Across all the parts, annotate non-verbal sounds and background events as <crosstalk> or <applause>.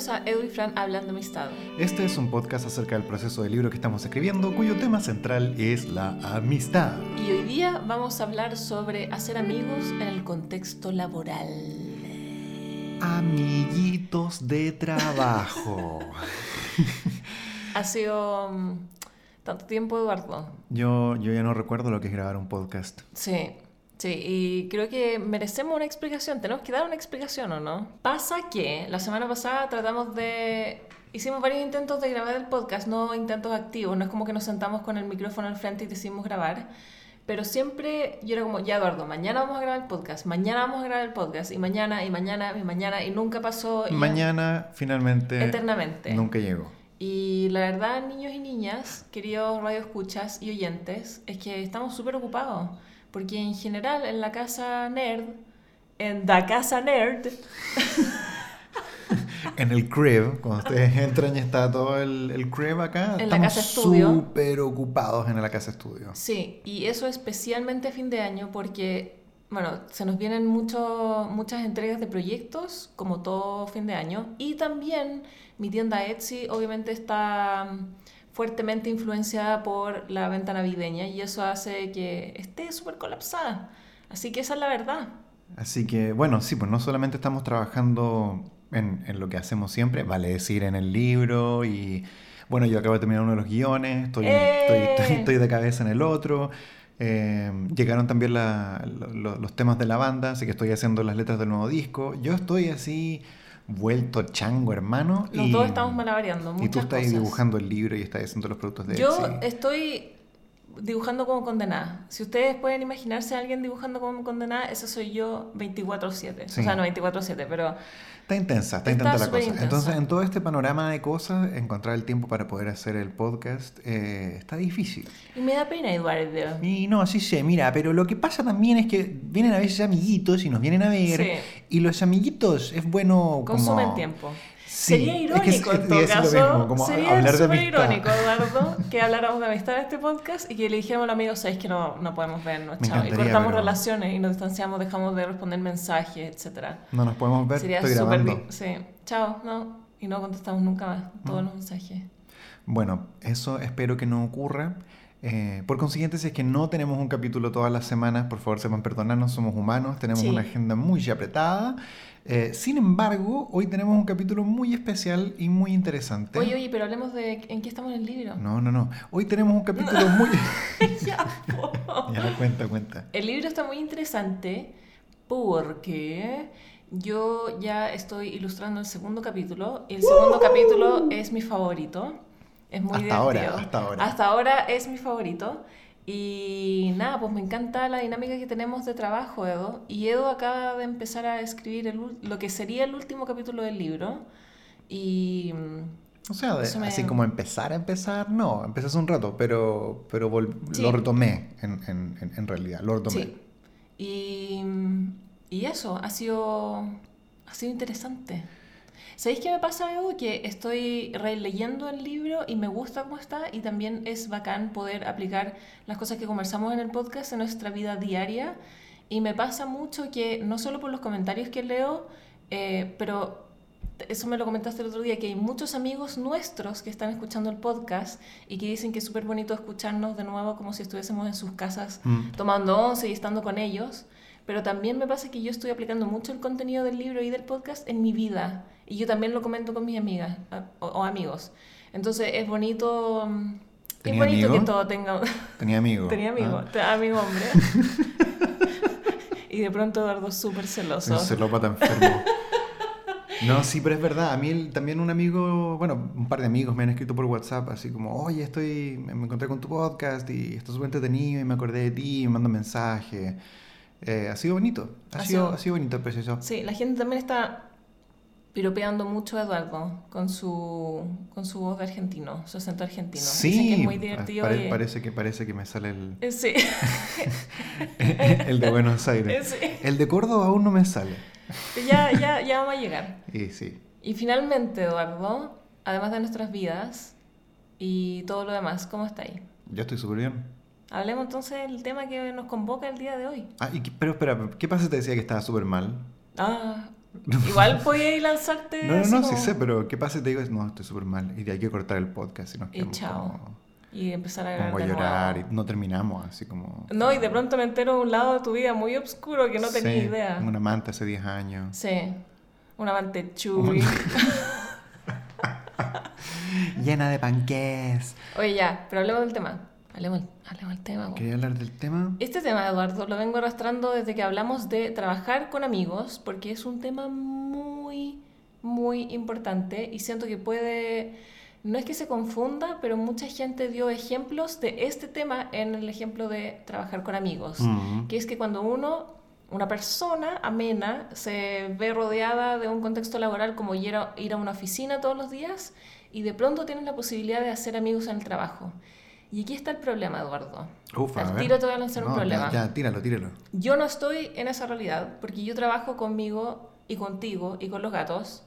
Bienvenidos a Edu y Fran Hablando Amistad. Este es un podcast acerca del proceso del libro que estamos escribiendo, cuyo tema central es la amistad. Y hoy día vamos a hablar sobre hacer amigos en el contexto laboral. Amiguitos de trabajo. <laughs> ha sido mm, tanto tiempo, Eduardo. Yo, yo ya no recuerdo lo que es grabar un podcast. Sí. Sí, y creo que merecemos una explicación, tenemos que dar una explicación o no. Pasa que la semana pasada tratamos de... Hicimos varios intentos de grabar el podcast, no intentos activos, no es como que nos sentamos con el micrófono al frente y decidimos grabar, pero siempre yo era como, ya Eduardo, mañana vamos a grabar el podcast, mañana vamos a grabar el podcast, y mañana, y mañana, y mañana, y nunca pasó. mañana, finalmente. Eternamente. Nunca llegó. Y la verdad, niños y niñas, queridos radioescuchas y oyentes, es que estamos súper ocupados. Porque en general en la casa nerd, en la casa nerd... <laughs> en el crib, cuando ustedes entran y está todo el, el crib acá, en estudio. súper ocupados en la casa estudio. Sí, y eso especialmente fin de año porque, bueno, se nos vienen mucho, muchas entregas de proyectos, como todo fin de año, y también mi tienda Etsy obviamente está fuertemente influenciada por la venta navideña y eso hace que esté súper colapsada. Así que esa es la verdad. Así que, bueno, sí, pues no solamente estamos trabajando en, en lo que hacemos siempre, vale decir en el libro y, bueno, yo acabo de terminar uno de los guiones, estoy, estoy, estoy, de cabeza en el otro. Eh, llegaron también la, los temas de la banda, así que estoy haciendo las letras del nuevo disco. Yo estoy así vuelto chango, hermano. Los y, dos estamos malavariando. Y tú estás dibujando el libro y estás haciendo los productos de Yo estoy dibujando como condenada. Si ustedes pueden imaginarse a alguien dibujando como condenada, eso soy yo 24/7. O sea, no 24/7, pero... Está intensa, está, intensa la cosa. Entonces, en todo este panorama de cosas, encontrar el tiempo para poder hacer el podcast eh, está difícil. Y me da pena, Eduardo. Y no, sí sé, mira, pero lo que pasa también es que vienen a veces amiguitos y nos vienen a ver. Y los amiguitos es bueno... Consumen tiempo sería irónico en <laughs> todo caso. sería súper irónico, Eduardo, que habláramos de amistad en este podcast y que le dijéramos a los amigos, sabéis que no, no podemos vernos, chao. Y cortamos relaciones y nos distanciamos, dejamos de responder mensajes, etc. No nos podemos ver, sería súper Sí, chao, no. Y no contestamos nunca más todos los mensajes. Bueno, eso espero que no ocurra. Eh, por consiguiente, si es que no tenemos un capítulo todas las semanas, por favor sepan perdonarnos, somos humanos, tenemos una agenda muy apretada. Eh, sin embargo, hoy tenemos un capítulo muy especial y muy interesante. Oye, oye, pero hablemos de en qué estamos en el libro. No, no, no. Hoy tenemos un capítulo muy... <laughs> ya, <laughs> ya, cuenta, cuenta. El libro está muy interesante porque yo ya estoy ilustrando el segundo capítulo. Y el segundo capítulo es mi favorito. Es muy hasta Ahora, hasta ahora. Hasta ahora es mi favorito. Y nada, pues me encanta la dinámica que tenemos de trabajo, Edo. Y Edo acaba de empezar a escribir lo que sería el último capítulo del libro. Y... O sea, así como empezar a empezar, no, empecé hace un rato, pero, pero lo retomé en, en, en, realidad, lo retomé. Sí. Y, y eso, ha sido, ha sido interesante. ¿Sabéis qué me pasa, Edu? Que estoy releyendo el libro y me gusta cómo está y también es bacán poder aplicar las cosas que conversamos en el podcast en nuestra vida diaria. Y me pasa mucho que, no solo por los comentarios que leo, eh, pero eso me lo comentaste el otro día, que hay muchos amigos nuestros que están escuchando el podcast y que dicen que es súper bonito escucharnos de nuevo como si estuviésemos en sus casas mm. tomando once y estando con ellos. Pero también me pasa que yo estoy aplicando mucho el contenido del libro y del podcast en mi vida y yo también lo comento con mis amigas o, amigos. Entonces es bonito... Mm, es bonito que todo tenga... <laughs> Tenía amigos. Tenía amigos. Ah. Amigo hombre. <laughs> y de pronto Eduardo súper celoso. Un celópata enfermo. No, sí, pero es verdad. A mí también un amigo, bueno, un par de amigos me han escrito por WhatsApp, así como, oye, estoy, me encontré con tu podcast y estoy súper entretenido y me acordé de ti y me mando mensaje. Eh, ha sido bonito. Ha, sido, ha sido bonito el proceso. Sí, la gente también está piropeando mucho a Eduardo con su, con su voz de argentino, su acento argentino. Sí, es muy divertido. Parece, que, parece que me sale el... Eh, sí. <laughs> el de Buenos Aires. Sí. El de Córdoba aún no me sale. Ya, ya, ya vamos a llegar. <laughs> Y sí. Y finalmente, Eduardo, además de nuestras vidas y todo lo demás, ¿cómo está ahí? Yo estoy súper bien. Hablemos entonces del tema que nos convoca el día de hoy. Ah, y, pero espera, ¿qué pasa si te decía que estaba súper mal? Ah, Igual podía ir lanzarte. No, no, no, como- sí sé, pero ¿qué pasa si te digo, no, estoy súper mal y hay que cortar el podcast y nos Y chao. como, Y empezar a como grabar a llorar y no terminamos así como... No, y de pronto me entero de un lado de tu vida muy oscuro que no tenía idea. Una amante hace 10 años. Sí. Un amante chubby. <laughs> Llena de panqués. Oye, ya, pero hablemos del tema. Hablemos, hablemos del tema. ¿Quería hablar del tema? Este tema, Eduardo, lo vengo arrastrando desde que hablamos de trabajar con amigos, porque es un tema muy, muy importante y siento que puede, no es que se confunda, pero mucha gente dio ejemplos de este tema en el ejemplo de trabajar con amigos, Mm. que es que cuando uno, una persona amena, se ve rodeada de un contexto laboral como ir a, ir a una oficina todos los días y de pronto tienes la posibilidad de hacer amigos en el trabajo. Y aquí está el problema, Eduardo. Ufa, Al tiro te voy a lanzar un No, problema. Ya, tíralo, tíralo. Yo no estoy en esa realidad porque yo trabajo conmigo y contigo y con los gatos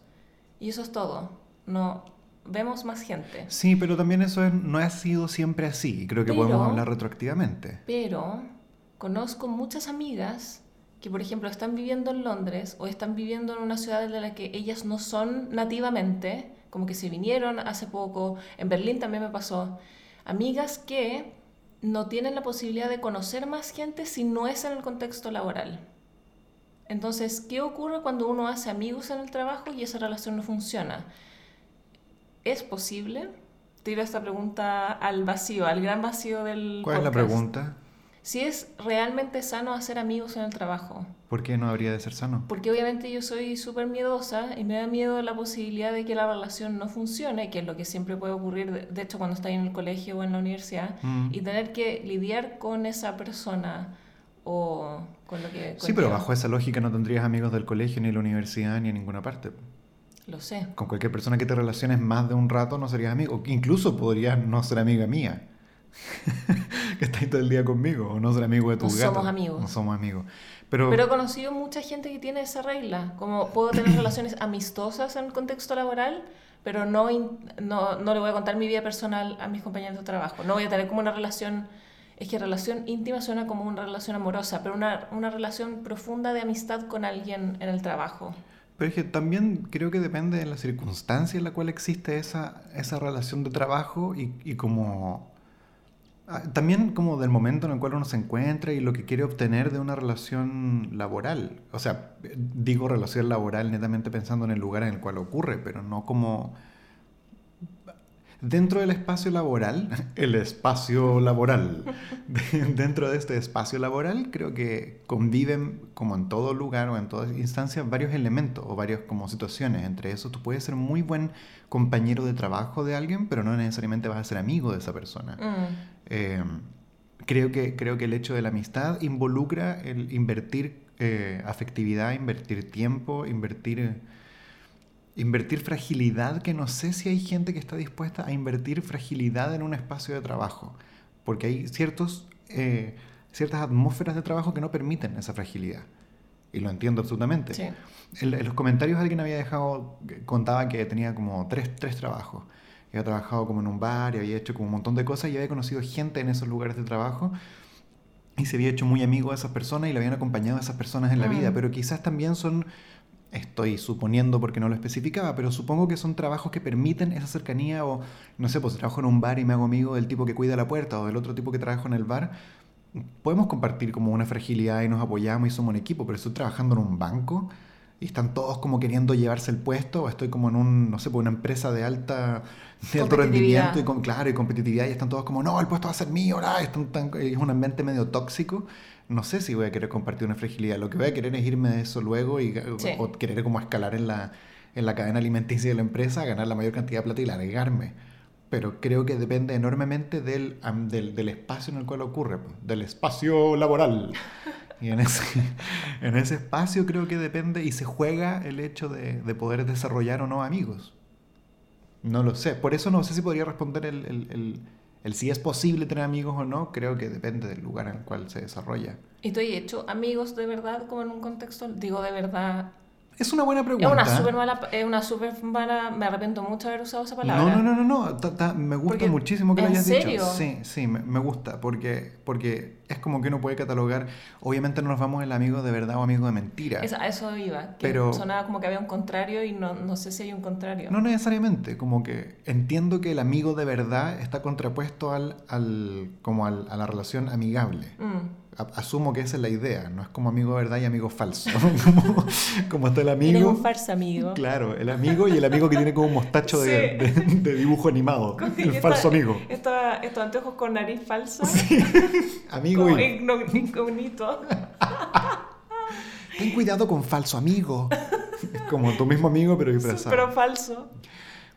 y eso es todo. No vemos más gente. Sí, pero también eso es- no ha sido siempre así. Creo que Pero- podemos hablar retroactivamente. Pero conozco muchas amigas que, por ejemplo, están viviendo en Londres o están viviendo en una ciudad de la que ellas no son nativamente, como que se vinieron hace poco. En Berlín también me pasó. Amigas que no tienen la posibilidad de conocer más gente si no es en el contexto laboral. Entonces, ¿qué ocurre cuando uno hace amigos en el trabajo y esa relación no funciona? ¿Es posible? Tiro esta pregunta al vacío, al gran vacío del ¿Cuál es la pregunta? Si es realmente sano hacer amigos en el trabajo. ¿Por qué no habría de ser sano? Porque obviamente yo soy súper miedosa y me da miedo la posibilidad de que la relación no funcione, que es lo que siempre puede ocurrir, de, hecho, cuando estás en el colegio o en la universidad, Mm. y tener que lidiar con esa persona o con lo que... Sí, pero bajo esa lógica no tendrías amigos del colegio, ni la universidad, ni en ninguna parte. Lo sé. Con cualquier persona que te relaciones más de un rato no serías amigo. Incluso podrías no ser amiga mía. <laughs> que estáis todo el día conmigo. O no ser amigo de tus No gatos. somos amigos. No somos amigos. Pero, Pero he conocido mucha gente que tiene esa regla, como puedo tener <clears throat> relaciones amistosas en el contexto laboral, pero no, no, no le voy a contar mi vida personal a mis compañeros de trabajo. No voy a tener como una relación, es que relación íntima suena como una relación amorosa, pero una, una relación profunda de amistad con alguien en el trabajo. pero es que también creo que depende de la circunstancia en la cual existe esa, esa relación de trabajo y, y como... ah, También como del momento en el cual uno se encuentra y lo que quiere obtener de una relación laboral. O sea, digo relación laboral netamente pensando en el lugar en el cual ocurre, pero no como... Dentro del espacio laboral, <laughs> el espacio laboral, <laughs> dentro de este espacio laboral creo que conviven, como en todo lugar o en todas instancias, varios elementos o varias como situaciones. Entre esos, tú puedes ser muy buen compañero de trabajo de alguien, pero no necesariamente vas a ser amigo de esa persona. Mm. Eh, creo, que, creo que el hecho de la amistad involucra el invertir eh, afectividad, invertir tiempo, invertir, invertir fragilidad, que no sé si hay gente que está dispuesta a invertir fragilidad en un espacio de trabajo, porque hay ciertos, eh, ciertas atmósferas de trabajo que no permiten esa fragilidad. Y lo entiendo absolutamente. Sí. En, en los comentarios alguien había dejado, contaba que tenía como tres, tres trabajos. Había trabajado como en un bar y había hecho como un montón de cosas y había conocido gente en esos lugares de trabajo y se había hecho muy amigo de esas personas y le habían acompañado a esas personas en la Mm. vida, pero quizás también son, estoy suponiendo porque no lo especificaba, pero supongo que son trabajos que permiten esa cercanía o, no sé, pues trabajo en un bar y me hago amigo del tipo que cuida la puerta o del otro tipo que trabaja en el bar, podemos compartir como una fragilidad y nos apoyamos y somos un equipo, pero estoy trabajando en un banco y están todos como queriendo llevarse el puesto o estoy como en un, no sé, pues una empresa de alta de alto rendimiento y con claro y competitividad y están todos como, no, el puesto va a ser mío, ah, están tan- es un ambiente medio tóxico. No sé si voy a querer compartir una fragilidad. Lo que voy a querer es irme de eso luego y Sí. o querer como escalar en la, en la cadena alimenticia de la empresa, ganar la mayor cantidad de plata y largarme. Pero creo que depende enormemente del, del, del espacio en el cual ocurre, del espacio laboral. <laughs> Y en ese, <laughs> en ese espacio creo que depende y se juega el hecho de, de poder desarrollar o no amigos. No lo sé. Por eso no sé si podría responder el, el- el- si es posible tener amigos o no. Creo que depende del lugar en el cual se desarrolla. ¿Y tú hecho amigos de verdad como en un contexto, digo de verdad, Es una buena pregunta. Es una súper mala, es una súper mala, me arrepiento mucho de haber usado esa palabra. No, no, no, no, no. ta- ta- me gusta Porque, muchísimo que lo ¿en hayas serio? dicho. Sí, sí, me, me gusta, porque, porque es como que uno puede catalogar, obviamente no nos vamos el amigo de verdad o amigo de mentira. Es- a eso iba, que Pero- sonaba como que había un contrario y no, no sé si hay un contrario. No necesariamente, como que entiendo que el amigo de verdad está contrapuesto al, al, como al- a la relación amigable. Mm. Asumo que esa es la idea, no es como amigo verdad y amigo falso. <laughs> como, como está el Eres amigo. un falso amigo. Claro, el amigo y el amigo que tiene como un mostacho de, Sí. de- de dibujo animado. Con- El falso esta- amigo. esta- estos anteojos con nariz falsa. <laughs> Amigo Como y. incógnito. Ten cuidado con falso amigo. Es como tu mismo amigo, pero disfrazado. Pero falso.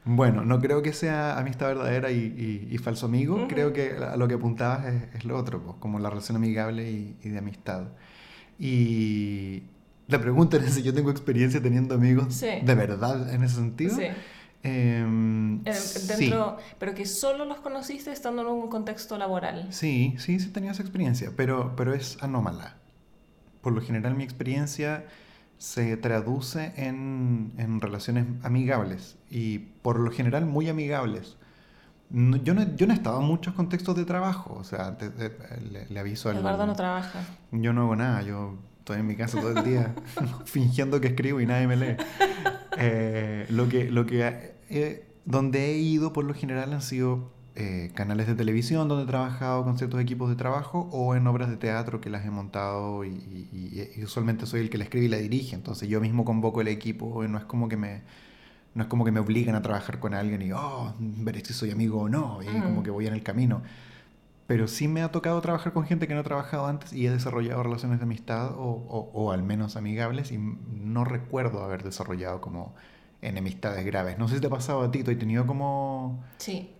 Bueno, no creo que sea amistad verdadera y, y- y falso amigo. Creo que a lo que apuntabas es, es lo otro, pues, como la relación amigable y, y de amistad. Y la pregunta es si yo tengo experiencia teniendo amigos Sí. de verdad en ese sentido. Sí. Em, Eh, sí. dentro, Pero que solo los conociste estando en un contexto laboral. Sí, sí, sí tenía esa experiencia, pero, pero es anómala. Por lo general mi experiencia se traduce en, en relaciones amigables y por lo general muy amigables. No- yo, no, yo no he estado en muchos contextos de trabajo, o sea, te- te- le, le aviso al... Eduardo no trabaja. Yo no hago nada, yo estoy en mi casa todo el día <laughs> <laughs> fingiendo que escribo y nadie me lee. Eh, lo que, lo que eh, donde he ido por lo general han sido eh, canales de televisión donde he trabajado con ciertos equipos de trabajo o en obras de teatro que las he montado y, y- y- y usualmente soy el que la escribe y la dirige, entonces yo mismo convoco el equipo y no es como que me... No es como que me obligan a trabajar con alguien y, oh, veré si soy amigo o no, y Mm. como que voy en el camino. Pero sí me ha tocado trabajar con gente que no he trabajado antes y he desarrollado relaciones de amistad o, o- o al menos amigables y no recuerdo haber desarrollado como enemistades graves. No sé si te ha pasado a ti, ¿tú has tenido como Sí.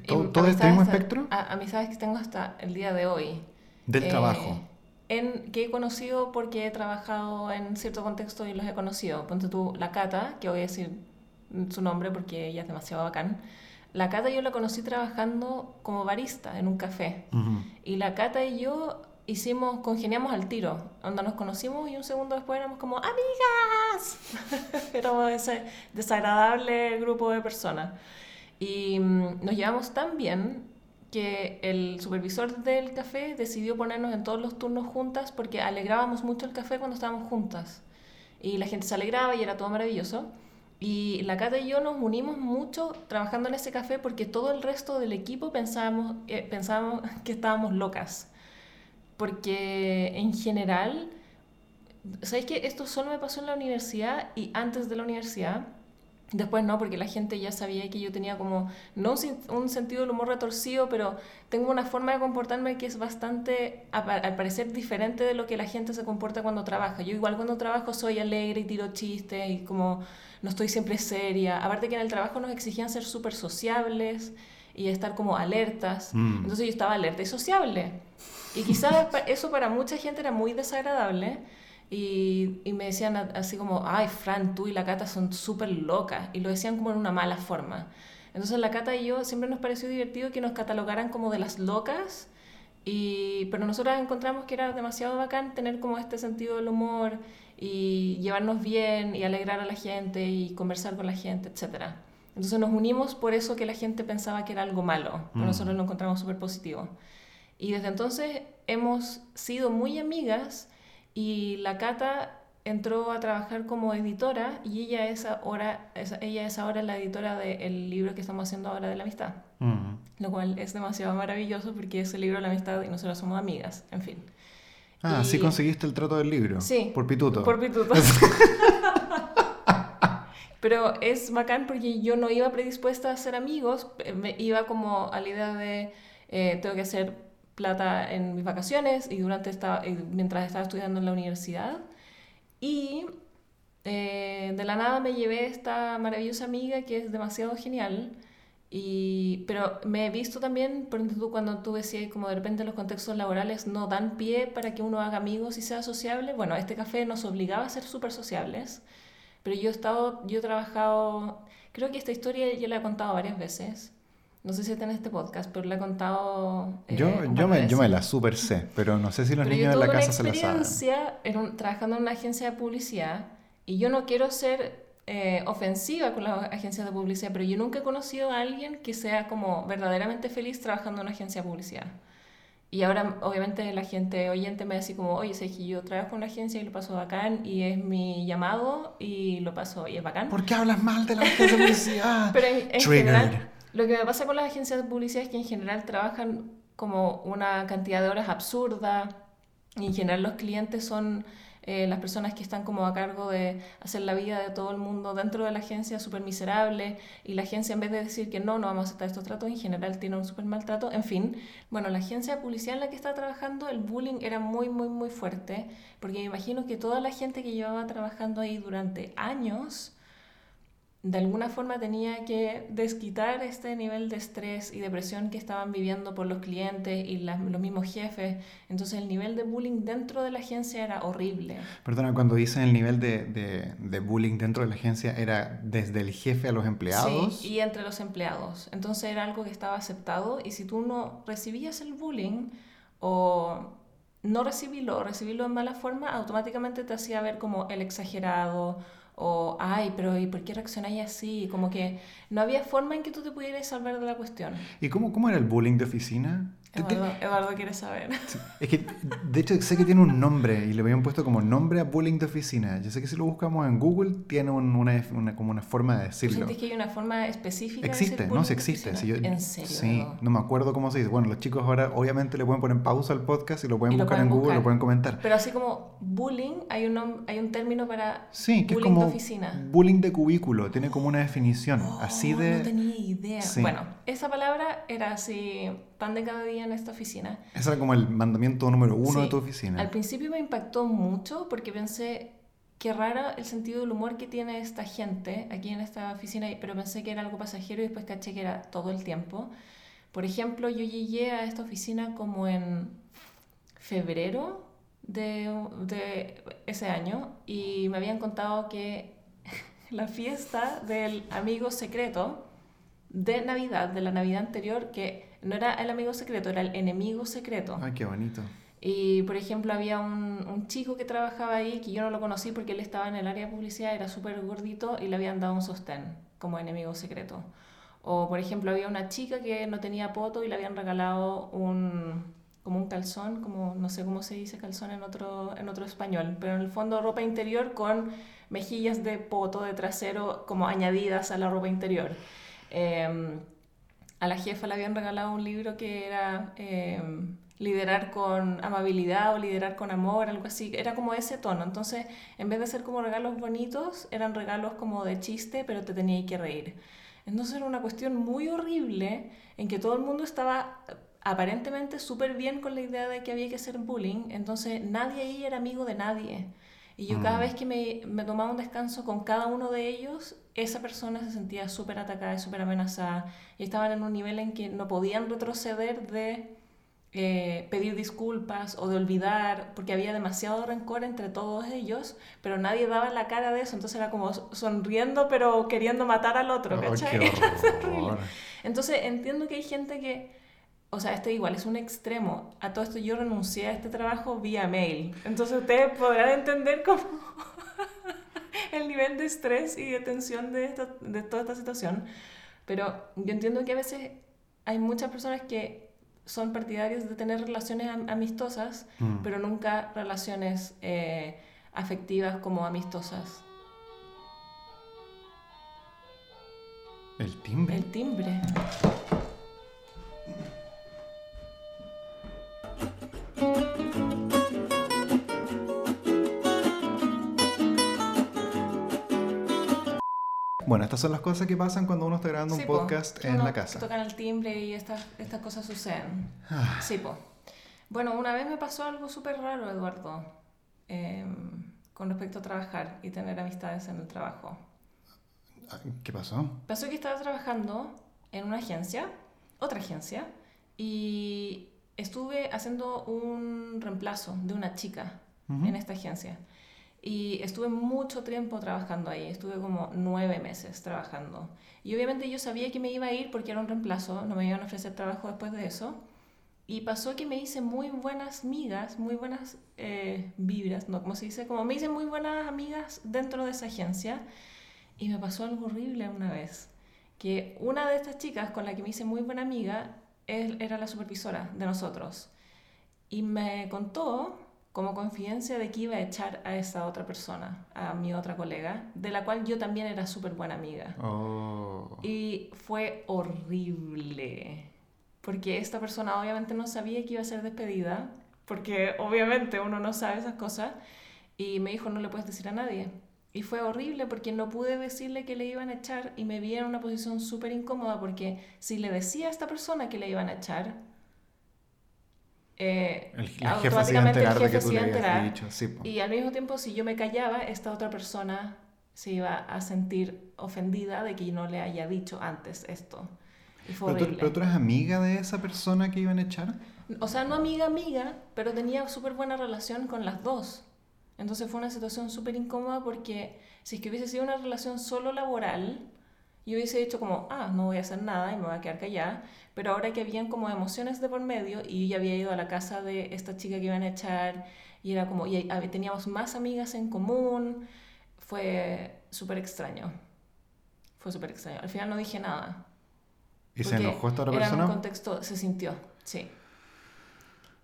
Todo, todo este mismo espectro a- amistades que tengo hasta el día de hoy. del Eh, trabajo? En, que he conocido porque he trabajado en cierto contexto y los he conocido. Ponte tú, la Cata, que voy a decir su nombre porque ella es demasiado bacán. La Cata yo la conocí trabajando como barista en un café. Ujú. Y la Cata y yo hicimos, congeniamos al tiro. Onda nos conocimos y un segundo después éramos como amigas. <laughs> Éramos ese desagradable grupo de personas. Y mm, nos llevamos tan bien que el supervisor del café decidió ponernos en todos los turnos juntas porque alegrábamos mucho el café cuando estábamos juntas. Y la gente se alegraba y era todo maravilloso. Y la Cata y yo nos unimos mucho trabajando en ese café porque todo el resto del equipo pensábamos, eh, pensábamos <laughs> que estábamos locas. Porque en general, ¿sabéis que esto solo me pasó en la universidad y antes de la universidad? Después no, porque la gente ya sabía que yo tenía como, no un, sentido del humor retorcido, pero tengo una forma de comportarme que es bastante, al parecer, diferente de lo que la gente se comporta cuando trabaja. Yo igual cuando trabajo soy alegre y tiro chistes y como no estoy siempre seria. Aparte que en el trabajo nos exigían ser súper sociables y estar como alertas. Mm. Entonces yo estaba alerta y sociable. Y quizás <laughs> eso para mucha gente era muy desagradable. Y, y me decían así como, ay, Fran, tú y la Cata son súper locas. Y lo decían como en una mala forma. Entonces la Cata y yo siempre nos pareció divertido que nos catalogaran como de las locas. Y, pero nosotros encontramos que era demasiado bacán tener como este sentido del humor y llevarnos bien y alegrar a la gente y conversar con la gente, etc. Entonces nos unimos por eso que la gente pensaba que era algo malo, pero Mm. nosotros lo encontramos súper positivo. Y desde entonces hemos sido muy amigas y la Cata entró a trabajar como editora y ella es ahora, ella es ahora la editora del libro que estamos haciendo ahora de la amistad, Ujú. lo cual es demasiado maravilloso porque es el libro de la amistad y nosotros somos amigas, en fin. Ah, Y- sí conseguiste el trato del libro. Sí. Por pituto. Por pituto. <laughs> Pero es bacán porque yo no iba predispuesta a ser amigos, me iba como a la idea de eh, tengo que hacer plata en mis vacaciones y durante esta, eh, mientras estaba estudiando en la universidad. Y eh, de la nada me llevé esta maravillosa amiga que es demasiado genial. Y, pero me he visto también, por ejemplo, cuando tú decías como de repente los contextos laborales no dan pie para que uno haga amigos y sea sociable. Bueno, este café nos obligaba a ser súper sociables, pero yo he estado, yo he trabajado, creo que esta historia yo la he contado varias veces. No sé si está en este podcast, pero la he contado. eh, Yo, yo, de me, yo me la super sé, pero no sé si los Pero niños yo en la casa se la saben. en un- trabajando en una agencia de publicidad Y yo no quiero ser eh, ofensiva con las agencias de publicidad, pero yo nunca he conocido a alguien que sea como verdaderamente feliz trabajando en una agencia de publicidad. Y ahora, obviamente, la gente oyente me dice como, oye, sé que yo trabajo en una agencia y lo paso bacán y es mi llamado y lo paso y es bacán. ¿Por qué hablas mal de la agencia de publicidad? <laughs> Pero en, en general, lo que me pasa con las agencias de publicidad es que en general trabajan como una cantidad de horas absurda y en general los clientes son eh, las personas que están como a cargo de hacer la vida de todo el mundo dentro de la agencia súper miserable y la agencia en vez de decir que no, no vamos a aceptar estos tratos, en general tiene un súper maltrato, en fin. Bueno, la agencia de publicidad en la que estaba trabajando, el bullying era muy, muy, muy fuerte, porque me imagino que toda la gente que llevaba trabajando ahí durante años, de alguna forma tenía que desquitar este nivel de estrés y depresión que estaban viviendo por los clientes y los mismos jefes. Entonces el nivel de bullying dentro de la agencia era horrible. Perdona, cuando dicen el nivel de, de, de bullying dentro de la agencia era desde el jefe a los empleados. Sí, y entre los empleados. Entonces era algo que estaba aceptado y si tú no recibías el bullying o no recibirlo o recibirlo en mala forma, automáticamente te hacía ver como el exagerado o, ay, pero ¿y por qué reaccionáis así? Como que no había forma en que tú te pudieras salvar de la cuestión. ¿Y cómo, cómo era el bullying de oficina? Eduardo, Eduardo quiere saber. <laughs> Es que, de hecho, sé que tiene un nombre y le habían puesto como nombre a bullying de oficina. Yo sé que si lo buscamos en Google, tiene una, una como una forma de decirlo. ¿Sientes que hay una forma específica? Existe, no, sí existe. ¿En serio? Sí, no me acuerdo cómo se dice. Bueno, los chicos ahora obviamente le pueden poner pausa al podcast y lo pueden buscar en Google, lo pueden comentar. Pero así como bullying, hay un, hay un término para sí, que bullying es como de oficina. Bullying de cubículo, tiene como una definición. así Oh, de. No tenía idea. Sí. Bueno, esa palabra era así, pan de cada día en esta oficina. Ese era como el mandamiento número uno Sí. de tu oficina. Al principio me impactó mucho porque pensé, qué rara el sentido del humor que tiene esta gente aquí en esta oficina, pero pensé que era algo pasajero y después caché que era todo el tiempo. Por ejemplo, yo llegué a esta oficina como en febrero de, de ese año y me habían contado que <laughs> la fiesta del amigo secreto de Navidad, de la Navidad anterior, que no era el amigo secreto, era el enemigo secreto. Ay, qué bonito. Y, por ejemplo, había un, un chico que trabajaba ahí, que yo no lo conocí porque él estaba en el área de publicidad, era súper gordito y le habían dado un sostén como enemigo secreto. O, por ejemplo, había una chica que no tenía poto y le habían regalado un, como un calzón, como no sé cómo se dice calzón en otro, en otro español, pero en el fondo ropa interior con mejillas de poto, de trasero, como añadidas a la ropa interior. Eh, a la jefa le habían regalado un libro que era eh, liderar con amabilidad o liderar con amor, algo así. Era como ese tono. Entonces, en vez de ser como regalos bonitos, eran regalos como de chiste, pero te tenías que reír. Entonces era una cuestión muy horrible en que todo el mundo estaba aparentemente súper bien con la idea de que había que hacer bullying. Entonces nadie ahí era amigo de nadie. Y yo cada Mm. vez que me, me tomaba un descanso con cada uno de ellos, esa persona se sentía súper atacada y súper amenazada. Y estaban en un nivel en que no podían retroceder de eh, pedir disculpas o de olvidar, porque había demasiado rencor entre todos ellos, pero nadie daba la cara de eso. Entonces era como sonriendo, pero queriendo matar al otro, Ay, ¿cachai? <laughs> qué. Entonces entiendo que hay gente que, o sea, este igual es un extremo. A todo esto yo renuncié a este trabajo vía mail. Entonces ustedes podrán entender cómo <laughs> el nivel de estrés y de tensión de, esta, de toda esta situación. Pero yo entiendo que a veces hay muchas personas que son partidarios de tener relaciones am- amistosas, Mm. pero nunca relaciones eh, afectivas como amistosas. El timbre. El timbre. Bueno, estas son las cosas que pasan cuando uno está grabando Sí, un po, podcast en uno la casa. Tocan el timbre y estas, estas cosas suceden. Ah, Sí, po. Bueno, una vez me pasó algo súper raro, Eduardo, em, con respecto a trabajar y tener amistades en el trabajo. ¿Qué pasó? Pasó que estaba trabajando en una agencia, otra agencia, y estuve haciendo un reemplazo de una chica en esta agencia. Y estuve mucho tiempo trabajando ahí, estuve como nueve meses trabajando. Y obviamente yo sabía que me iba a ir porque era un reemplazo, no me iban a ofrecer trabajo después de eso. Y pasó que me hice muy buenas amigas, muy buenas eh, vibras, ¿no? Como se dice, como me hice muy buenas amigas dentro de esa agencia. Y me pasó algo horrible una vez, que una de estas chicas con la que me hice muy buena amiga, era la supervisora de nosotros. Y me contó como confidencia de que iba a echar a esa otra persona, a mi otra colega, de la cual yo también era súper buena amiga. Oh. Y fue horrible, porque esta persona obviamente no sabía que iba a ser despedida, porque obviamente uno no sabe esas cosas, y me dijo no le puedes decir a nadie. Y fue horrible porque no pude decirle que le iban a echar y me vi en una posición súper incómoda porque si le decía a esta persona que le iban a echar, eh, la jefa se iba a enterar de que tú le habías dicho. Sí. Y al mismo tiempo, si yo me callaba, esta otra persona se iba a sentir ofendida de que no le haya dicho antes esto. Y fue Pero tú, pero tú eres amiga de esa persona que iban a echar. O sea, no amiga, amiga, pero tenía súper buena relación con las dos. Entonces fue una situación súper incómoda porque si es que hubiese sido una relación solo laboral, yo hubiese dicho como, ah, no voy a hacer nada y me voy a quedar callada. Pero ahora que habían como emociones de por medio y yo ya había ido a la casa de esta chica que iban a echar y era como, y teníamos más amigas en común, fue súper extraño. Fue súper extraño. Al final no dije nada. ¿Y se enojó esta otra era en un persona? contexto, se sintió, sí.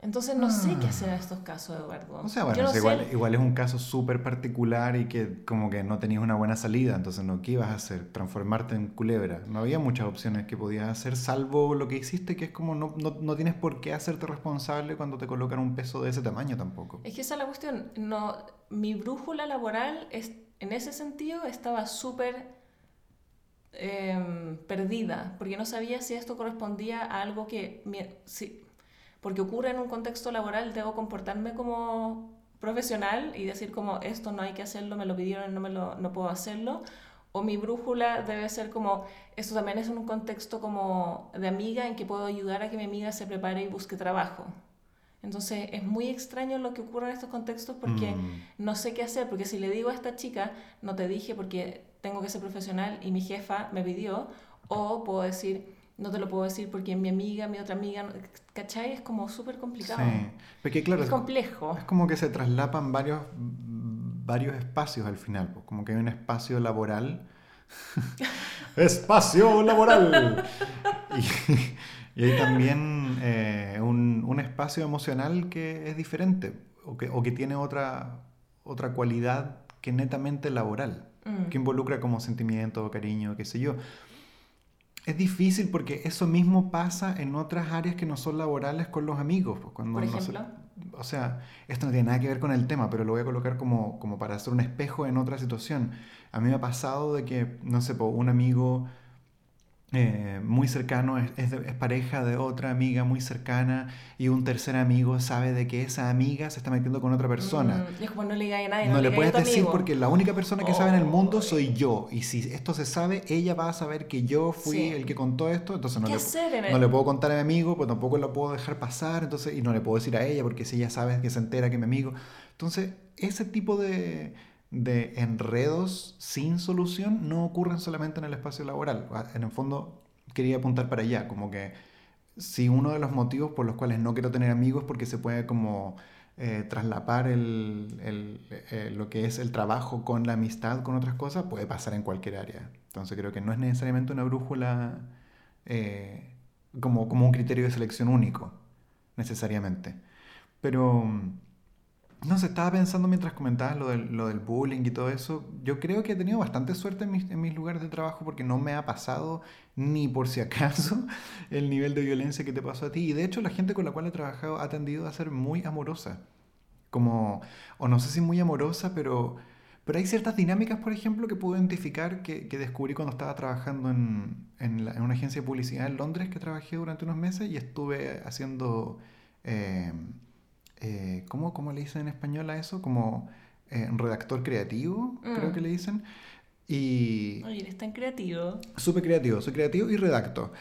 Entonces no sé qué hacer en estos casos, Eduardo. Ah. O sea, bueno, no o sea, sé- igual, igual es un caso súper particular y que como que no tenías una buena salida, entonces no, ¿qué ibas a hacer? Transformarte en culebra. No había muchas opciones que podías hacer, salvo lo que hiciste, que es como no, no, no tienes por qué hacerte responsable cuando te colocan un peso de ese tamaño tampoco. Es que esa es la cuestión. No, mi brújula laboral es, en ese sentido estaba súper em, perdida, porque no sabía si esto correspondía a algo que... si- porque ocurre en un contexto laboral, debo comportarme como profesional y decir como esto no hay que hacerlo, me lo pidieron, no, me lo, no puedo hacerlo. O mi brújula debe ser como, esto también es en un contexto como de amiga en que puedo ayudar a que mi amiga se prepare y busque trabajo. Entonces es muy extraño lo que ocurre en estos contextos porque Mm. no sé qué hacer, porque si le digo a esta chica, no te dije porque tengo que ser profesional y mi jefa me pidió, o puedo decir, no te lo puedo decir porque mi amiga, mi otra amiga, ¿cachai? Es como súper complicado. Sí, porque claro, es es, complejo. es como que se traslapan varios, varios espacios al final, pues, como que hay un espacio laboral. <laughs> ¡Espacio laboral! <laughs> Y, y hay también eh, un, un espacio emocional que es diferente o que, o que tiene otra, otra cualidad que netamente laboral, Mm. que involucra como sentimiento, cariño, qué sé yo. Es difícil porque eso mismo pasa en otras áreas que no son laborales con los amigos. pues, Cuando Por no se- ejemplo. o sea, esto no tiene nada que ver con el tema, pero lo voy a colocar como, como para hacer un espejo en otra situación. A mí me ha pasado de que, no sé, po, un amigo eh, muy cercano es, es es pareja de otra amiga muy cercana y un tercer amigo sabe de que esa amiga se está metiendo con otra persona. Mm, es como no le digáis a nadie, No, le digáis a puedes tu decir amigo. porque la única persona que sabe en el mundo Oh. soy yo. Y si esto se sabe, ella va a saber que yo fui Sí. el que contó esto. Entonces no ¿Qué le, no le puedo contar a mi amigo, pues tampoco lo puedo dejar pasar. Entonces, y no le puedo decir a ella porque si ella sabe que se entera que mi amigo. Entonces, ese tipo de, de enredos sin solución no ocurren solamente en el espacio laboral. En el fondo, quería apuntar para allá, como que si uno de los motivos por los cuales no quiero tener amigos es porque se puede como eh, traslapar el, el- eh, lo que es el trabajo con la amistad, con otras cosas, puede pasar en cualquier área. Entonces creo que no es necesariamente una brújula eh, como, como un criterio de selección único, necesariamente. Pero, mm, no sé, estaba pensando mientras comentabas lo del, lo del bullying y todo eso. Yo creo que he tenido bastante suerte en mis, en mis lugares de trabajo porque no me ha pasado ni por si acaso <laughs> el nivel de violencia que te pasó a ti. Y de hecho la gente con la cual he trabajado ha tendido a ser muy amorosa. Como, o no sé si muy amorosa, pero, pero hay ciertas dinámicas, por ejemplo, que puedo identificar que, que descubrí cuando estaba trabajando en, en una agencia de publicidad en Londres que trabajé durante unos meses y estuve haciendo... eh, eh, ¿cómo, cómo le dicen en español a eso? Como eh, redactor creativo, creo Mm. que le dicen. Y Oye, eres tan creativo. súper creativo, soy creativo y redacto.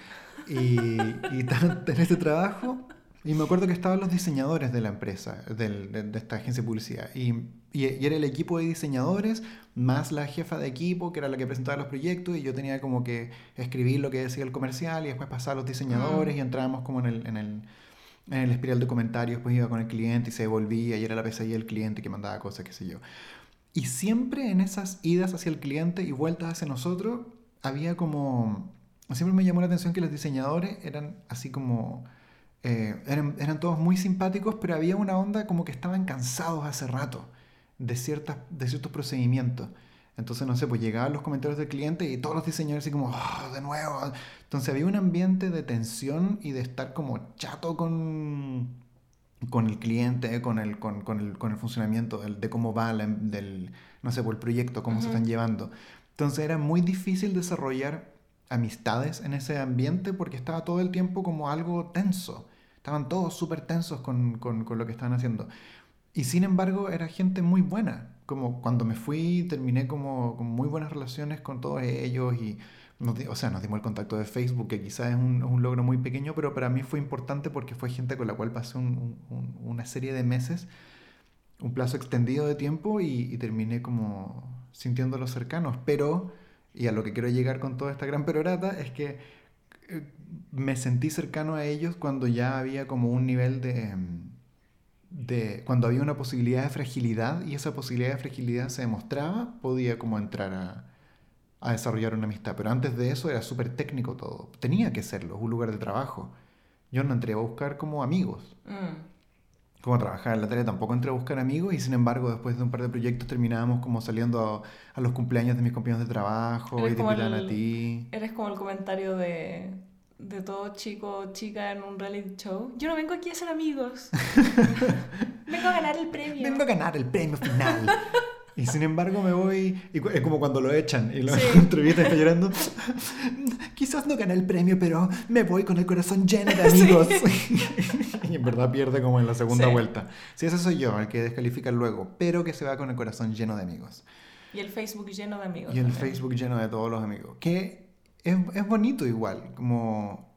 Y, y <laughs> en este trabajo, y me acuerdo que estaban los diseñadores de la empresa, del- de, de esta agencia de publicidad. Y, y, y era el equipo de diseñadores más la jefa de equipo, que era la que presentaba los proyectos, y yo tenía como que escribir lo que decía el comercial y después pasar a los diseñadores Mm. y entrábamos como en el, en el, en el espiral de comentarios, pues iba con el cliente y se devolvía y era la pesadilla del cliente que mandaba cosas, qué sé yo. Y siempre en esas idas hacia el cliente y vueltas hacia nosotros, había como... Siempre me llamó la atención que los diseñadores eran así como... Eh, eran, eran, todos muy simpáticos, pero había una onda como que estaban cansados hace rato de, ciertas, de ciertos procedimientos. Entonces, no sé, pues llegaban los comentarios del cliente y todos los diseñadores así como, oh, de nuevo. Entonces había un ambiente de tensión y de estar como chato con, con el cliente, con el, con, con el, con el funcionamiento, de cómo va del, no sé, por pues, el proyecto, cómo se están llevando. Entonces era muy difícil desarrollar amistades en ese ambiente porque estaba todo el tiempo como algo tenso. Estaban todos súper tensos con, con, con lo que estaban haciendo. Y sin embargo era gente muy buena como cuando me fui terminé como con muy buenas relaciones con todos ellos y o sea, nos dimos el contacto de Facebook, que quizás es un, un, logro muy pequeño, pero para mí fue importante porque fue gente con la cual pasé un, una serie de meses, un plazo extendido de tiempo y, terminé como sintiéndolos cercanos. Pero, y a lo que quiero llegar con toda esta gran perorata, es que eh, me sentí cercano a ellos cuando ya había como un nivel de de cuando había una posibilidad de fragilidad y esa posibilidad de fragilidad se demostraba, podía como entrar a, a desarrollar una amistad. Pero antes de eso era súper técnico todo. Tenía que serlo, un lugar de trabajo. Yo no entré a buscar como amigos. Mm. Como trabajar en la tele tampoco entré a buscar amigos y sin embargo después de un par de proyectos terminábamos como saliendo a, los cumpleaños de mis compañeros de trabajo y te invitan a ti. Eres como el comentario de de todo chico chica en un reality show. Yo no vengo aquí a ser amigos. <laughs> vengo a ganar el premio. Vengo a ganar el premio final. Y sin embargo me voy, y es como cuando lo echan y lo <laughs> entrevistan y está llorando. Quizás no gané el premio, pero me voy con el corazón lleno de <laughs> amigos. y en verdad pierde como en la segunda vuelta. Sí, ese soy yo, el que descalifica luego, pero que se va con el corazón lleno de amigos. Y el Facebook lleno de amigos. Y el Facebook lleno de todos los amigos. Que es, es bonito igual, como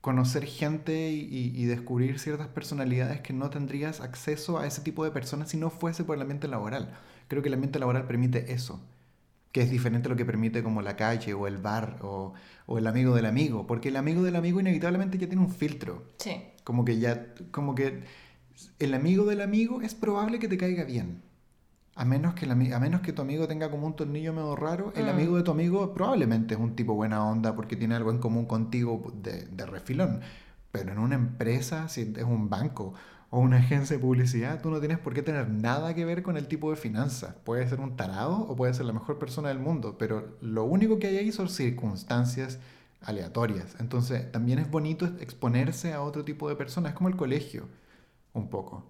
conocer gente y, y, descubrir ciertas personalidades que no tendrías acceso a ese tipo de personas si no fuese por el ambiente laboral. Creo que el ambiente laboral permite eso, que es diferente a lo que permite como la calle o el bar o, o, el amigo del amigo, porque el amigo del amigo inevitablemente ya tiene un filtro. Sí. Como que ya, como que el amigo del amigo es probable que te caiga bien. A menos, que a menos que tu amigo tenga como un tornillo medio raro, el mm. amigo de tu amigo probablemente es un tipo buena onda porque tiene algo en común contigo de, de refilón. Pero en una empresa, si es un banco o una agencia de publicidad, tú no tienes por qué tener nada que ver con el tipo de finanzas. Puede ser un tarado o puede ser la mejor persona del mundo, pero lo único que hay ahí son circunstancias aleatorias. Entonces, también es bonito exponerse a otro tipo de personas, es como el colegio, un poco.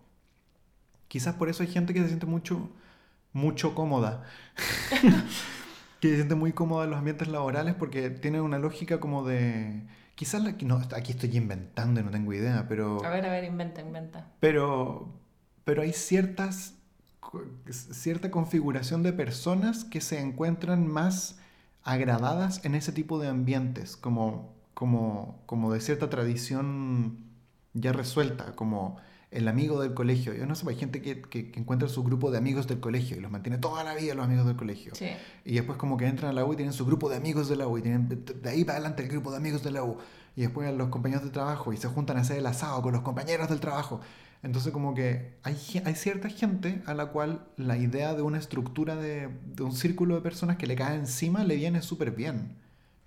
Quizás por eso hay gente que se siente mucho mucho cómoda. <laughs> que se siente muy cómoda en los ambientes laborales porque tiene una lógica como de... Quizás no, aquí estoy inventando y no tengo idea, pero... A ver, a ver, inventa, inventa. Pero, pero hay ciertas, cierta configuración de personas que se encuentran más agradadas en ese tipo de ambientes, como, como, como de cierta tradición ya resuelta, como el amigo del colegio. Yo no sé, hay gente que, que, encuentra su grupo de amigos del colegio y los mantiene toda la vida los amigos del colegio. Sí. Y después como que entran a la U y tienen su grupo de amigos de la U y tienen de ahí para adelante el grupo de amigos de la U. Y después a los compañeros de trabajo y se juntan a hacer el asado con los compañeros del trabajo. Entonces como que hay, hay cierta gente a la cual la idea de una estructura de, de un círculo de personas que le cae encima le viene súper bien.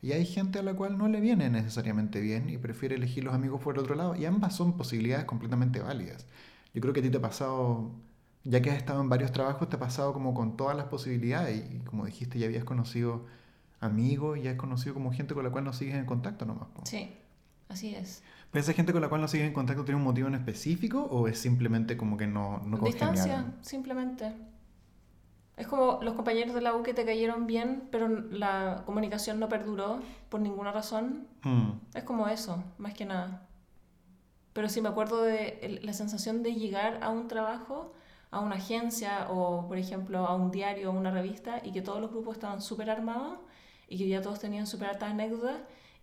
Y hay gente a la cual no le viene necesariamente bien y prefiere elegir los amigos por el otro lado. Y ambas son posibilidades completamente válidas. Yo creo que a ti te ha pasado, ya que has estado en varios trabajos, te ha pasado como con todas las posibilidades. Y como dijiste, ya habías conocido amigos y ya has conocido como gente con la cual no sigues en contacto nomás. Sí, así es. ¿Pero esa gente con la cual no sigues en contacto tiene un motivo en específico o es simplemente como que no, no Distancia, simplemente. Es como los compañeros de la U que te cayeron bien, pero la comunicación no perduró por ninguna razón. Mm. Es como eso, más que nada. Pero sí me acuerdo de la sensación de llegar a un trabajo, a una agencia o, por ejemplo, a un diario o una revista y que todos los grupos estaban súper armados y que ya todos tenían súper altas anécdotas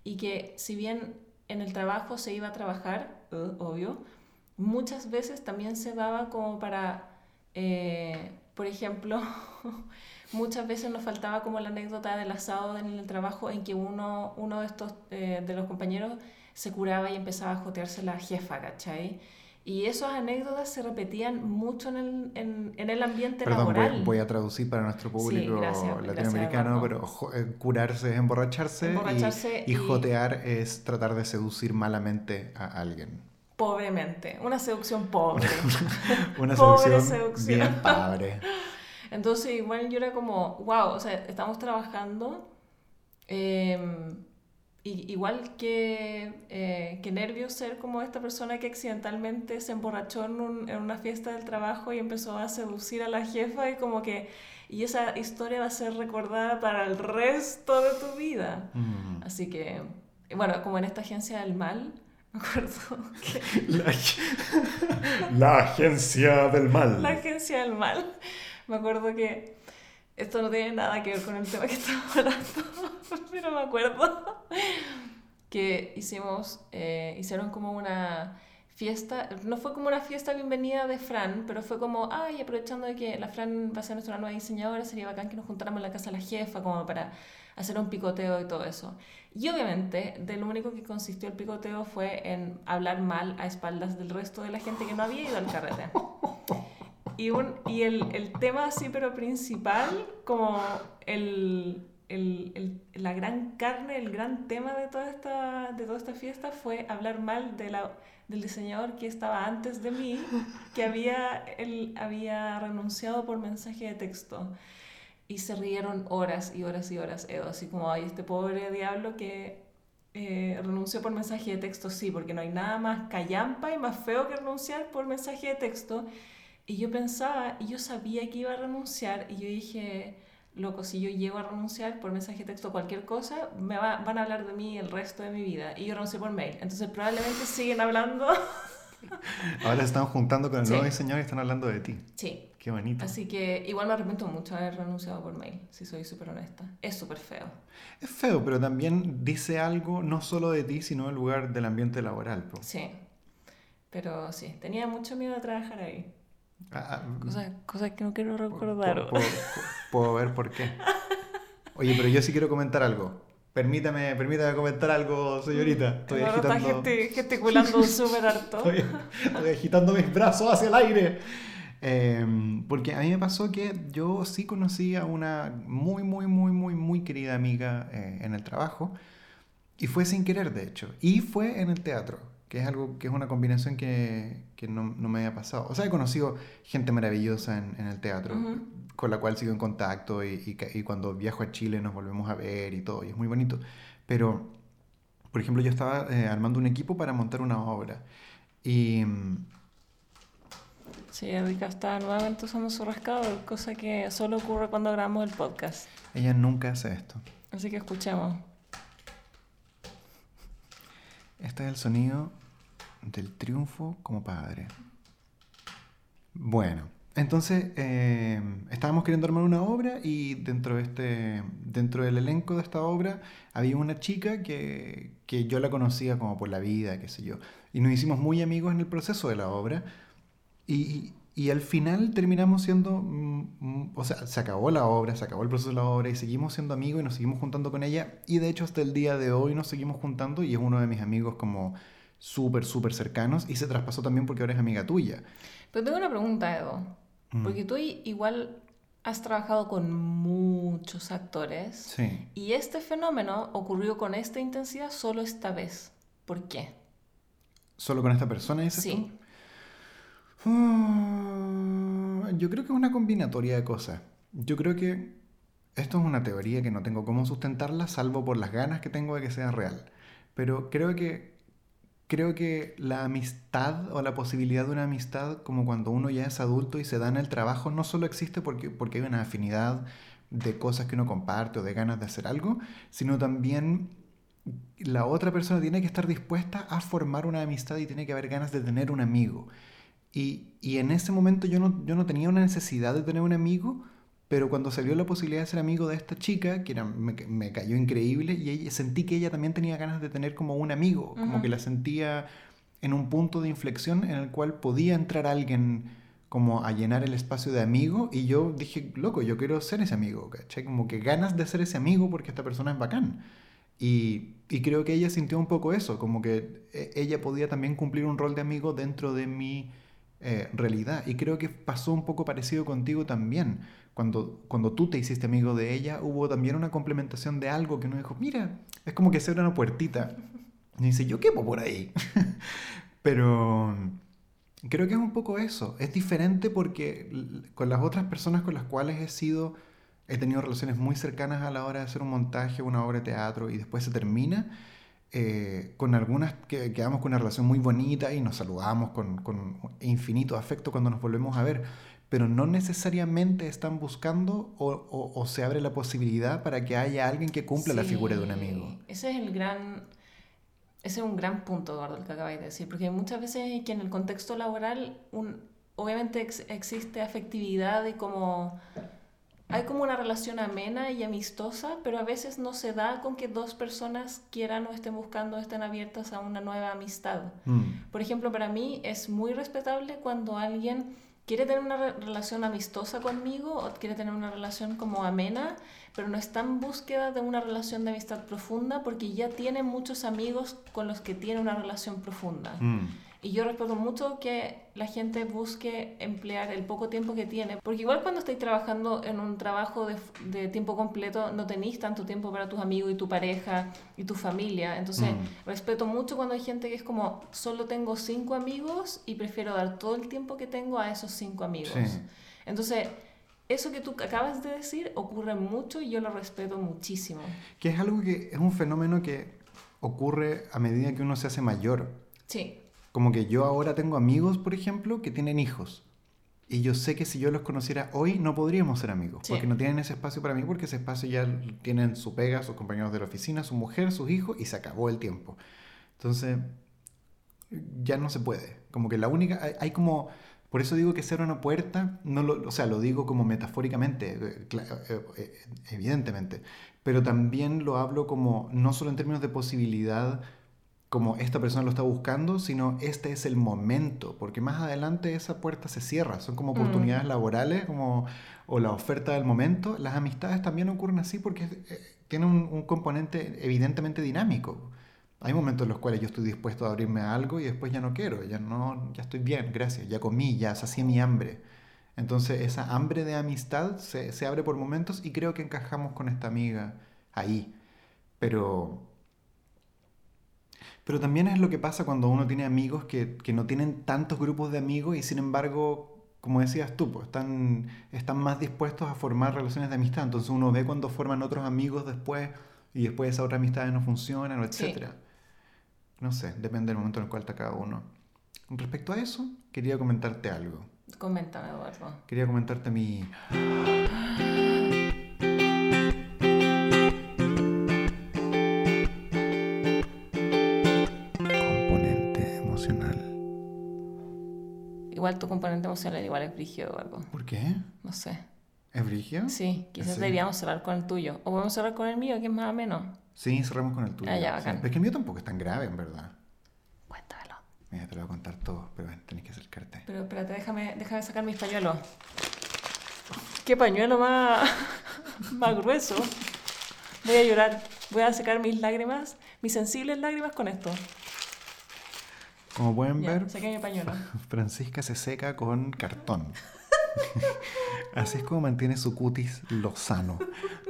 y que si bien en el trabajo se iba a trabajar, uh, obvio, muchas veces también se daba como para... Eh, por ejemplo, <laughs> muchas veces nos faltaba como la anécdota del asado en el trabajo en que uno, uno de estos eh, de los compañeros se curaba y empezaba a jotearse la jefa, ¿cachai? Y esas anécdotas se repetían mucho en el, en, en el ambiente Perdón, laboral. Voy, voy, a traducir para nuestro público sí, gracias, latinoamericano, gracias, pero eh, curarse es emborracharse, emborracharse y, y, y, jotear es tratar de seducir malamente a alguien. Pobremente, una seducción pobre. <laughs> una pobre seducción, seducción bien pobre. <laughs> Entonces igual yo era como, wow, o sea, estamos trabajando. Eh, y, igual que, eh, que nervios ser como esta persona que accidentalmente se emborrachó en, un, en, una fiesta del trabajo y empezó a seducir a la jefa y como que... Y esa historia va a ser recordada para el resto de tu vida. Mm. Así que, bueno, como en esta agencia del mal, <laughs> me acuerdo que... La, <laughs> la agencia del mal. La agencia del mal. Me acuerdo que esto no tiene nada que ver con el tema que estamos hablando, <laughs> pero me acuerdo que hicimos, eh, hicieron como una fiesta, no fue como una fiesta bienvenida de Fran, pero fue como, ay, aprovechando de que la Fran va a ser nuestra nueva diseñadora, sería bacán que nos juntáramos en la casa de la jefa, como para hacer un picoteo y todo eso. Y obviamente, de lo único que consistió el picoteo fue en hablar mal a espaldas del resto de la gente que no había ido al carrete. Y, un, y el, el, tema así, pero principal, como el, el, la gran carne, el gran tema de toda esta, de toda esta fiesta fue hablar mal de del diseñador que estaba antes de mí, que había, él había renunciado por mensaje de texto. Y se rieron horas y horas y horas, Edo, así como, ay, este pobre diablo que eh, renunció por mensaje de texto, sí, porque no hay nada más callampa y más feo que renunciar por mensaje de texto. Y yo pensaba, y yo sabía que iba a renunciar, y yo dije, loco, si yo llego a renunciar por mensaje de texto cualquier cosa, me va, van a hablar de mí el resto de mi vida. Y yo renuncié por mail. Entonces probablemente siguen hablando. Ahora se están juntando con el sí. nuevo diseñador y están hablando de ti. Sí. Qué bonito. Así que igual me arrepiento mucho de haber renunciado por mail, si soy súper honesta. Es súper feo. Es feo, pero también dice algo no solo de ti, sino del lugar del ambiente laboral. Po. Sí. Pero sí, tenía mucho miedo de trabajar ahí. Ah, cosas, cosas que no quiero recordar. Puedo, puedo, ver por qué. <laughs> Oye, pero yo sí quiero comentar algo. Permítame, permítame comentar algo, señorita. Estoy Ahora agitando... Está gesticulando <laughs> súper harto. Estoy, estoy, agitando mis brazos hacia el aire. Eh, porque a mí me pasó que yo sí conocí a una muy, muy, muy, muy, muy querida amiga eh, en el trabajo. Y fue sin querer, de hecho. Y fue en el teatro que es algo que es una combinación que, que no, no, me había pasado. O sea, he conocido gente maravillosa en, en el teatro, uh -huh. con la cual sigo en contacto y, y, y, cuando viajo a Chile nos volvemos a ver y todo, y es muy bonito. Pero, por ejemplo, yo estaba eh, armando un equipo para montar una obra y... Sí, Erika está nuevamente usando su rascador, cosa que solo ocurre cuando grabamos el podcast. Ella nunca hace esto. Así que escuchemos. Este es el sonido del triunfo como padre. Bueno, entonces eh, estábamos queriendo armar una obra y dentro, de este, dentro del elenco de esta obra había una chica que, que yo la conocía como por la vida, qué sé yo. Y nos hicimos muy amigos en el proceso de la obra. Y, y al final terminamos siendo, mm, o sea, se acabó la obra, se acabó el proceso de la obra y seguimos siendo amigos y nos seguimos juntando con ella. Y de hecho hasta el día de hoy nos seguimos juntando y es uno de mis amigos como súper, súper cercanos y se traspasó también porque ahora es amiga tuya. Pero tengo una pregunta, Edo. Mm. Porque tú igual has trabajado con muchos actores. Sí. Y este fenómeno ocurrió con esta intensidad solo esta vez. ¿Por qué? ¿Solo con esta persona, dices Sí. tú? Uh, yo creo que es una combinatoria de cosas. Yo creo que esto es una teoría que no tengo cómo sustentarla, salvo por las ganas que tengo de que sea real. Pero creo que creo que la amistad o la posibilidad de una amistad, como cuando uno ya es adulto y se da en el trabajo, no solo existe porque, porque hay una afinidad de cosas que uno comparte o de ganas de hacer algo, sino también la otra persona tiene que estar dispuesta a formar una amistad y tiene que haber ganas de tener un amigo. Y, y, en ese momento yo no, yo no tenía una necesidad de tener un amigo, pero cuando salió la posibilidad de ser amigo de esta chica, que era, me, me, cayó increíble, y ella, sentí que ella también tenía ganas de tener como un amigo, uh -huh. como que la sentía en un punto de inflexión en el cual podía entrar alguien como a llenar el espacio de amigo, y yo dije, loco, yo quiero ser ese amigo, ¿cachai? Como que ganas de ser ese amigo porque esta persona es bacán. Y, y, creo que ella sintió un poco eso, como que eh, ella podía también cumplir un rol de amigo dentro de mi eh, realidad. Y creo que pasó un poco parecido contigo también. Cuando, cuando tú te hiciste amigo de ella, hubo también una complementación de algo que uno dijo, mira, es como que se abre una puertita. Y dice, yo quepo por ahí. <laughs> Pero creo que es un poco eso. Es diferente porque con las otras personas con las cuales he sido he tenido relaciones muy cercanas a la hora de hacer un montaje, una obra de teatro y después se termina. Eh, con algunas que quedamos con una relación muy bonita y nos saludamos con, con, infinito afecto cuando nos volvemos a ver, pero no necesariamente están buscando o, o, se abre la posibilidad para que haya alguien que cumpla la figura de un amigo. Ese es el gran, ese es un gran punto, Eduardo, el que acabáis de decir, porque muchas veces que en el contexto laboral un, obviamente existe afectividad y como hay como una relación amena y amistosa, pero a veces no se da con que dos personas quieran o estén buscando o estén abiertas a una nueva amistad. Mm. Por ejemplo, para mí es muy respetable cuando alguien quiere tener una relación amistosa conmigo o quiere tener una relación como amena, pero no está en búsqueda de una relación de amistad profunda porque ya tiene muchos amigos con los que tiene una relación profunda. Mm. Y yo respeto mucho que la gente busque emplear el poco tiempo que tiene, porque igual cuando estáis trabajando en un trabajo de, de, tiempo completo, no tenéis tanto tiempo para tus amigos y tu pareja y tu familia. Entonces, mm. respeto mucho cuando hay gente que es como, solo tengo cinco amigos y prefiero dar todo el tiempo que tengo a esos cinco amigos. Entonces, eso que tú acabas de decir ocurre mucho y yo lo respeto muchísimo. Que es algo que es un fenómeno que ocurre a medida que uno se hace mayor. Sí. Como que yo ahora tengo amigos, por ejemplo, que tienen hijos. Y yo sé que si yo los conociera hoy no podríamos ser amigos, porque no tienen ese espacio para mí, porque ese espacio ya tienen su pega, sus compañeros de la oficina, su mujer, sus hijos, y se acabó el tiempo. Entonces, ya no se puede. Como que la única, hay, como, por eso digo que ser una puerta, no lo, o sea, lo digo como metafóricamente, eh, eh, eh, evidentemente, pero también lo hablo como, no solo en términos de posibilidad, como esta persona lo está buscando, sino este es el momento, porque más adelante esa puerta se cierra, son como mm. oportunidades laborales como, o la oferta del momento. Las amistades también ocurren así porque eh, tienen un, componente evidentemente dinámico. Hay momentos en los cuales yo estoy dispuesto a abrirme a algo y después ya no quiero, ya no, ya estoy bien, gracias, ya comí, ya sacié mi hambre. Entonces esa hambre de amistad se, se abre por momentos y creo que encajamos con esta amiga ahí. Pero pero también es lo que pasa cuando uno tiene amigos que, que no tienen tantos grupos de amigos y sin embargo, como decías tú, pues, están, están más dispuestos a formar relaciones de amistad. Entonces uno ve cuando forman otros amigos después y después esas otras amistades no funcionan, etc. No sé, depende del momento en el cual está cada uno. Respecto a eso, quería comentarte algo. Coméntame, Eduardo. Quería comentarte mi... <gasps> <gasps> <gasps> tu componente emocional igual es brigio o algo. ¿Por qué? No sé. ¿Es brigio? Sí, quizás deberíamos cerrar con el tuyo. O podemos cerrar con el mío, que es más o menos. Sí, cerramos con el tuyo. Ah, ya, bacán. Pero es que el mío tampoco es tan grave, en verdad. Cuéntamelo. Mira, te lo voy a contar todo, pero tenés que acercarte. Pero espérate, déjame, déjame sacar mis pañuelos. ¿Qué pañuelo más, <laughs> más grueso? Voy a llorar. Voy a secar mis lágrimas, mis sensibles lágrimas con esto. Como pueden ver, pañuelo. <laughs> Francisca se seca con cartón. <laughs> Así es como mantiene su cutis lozano.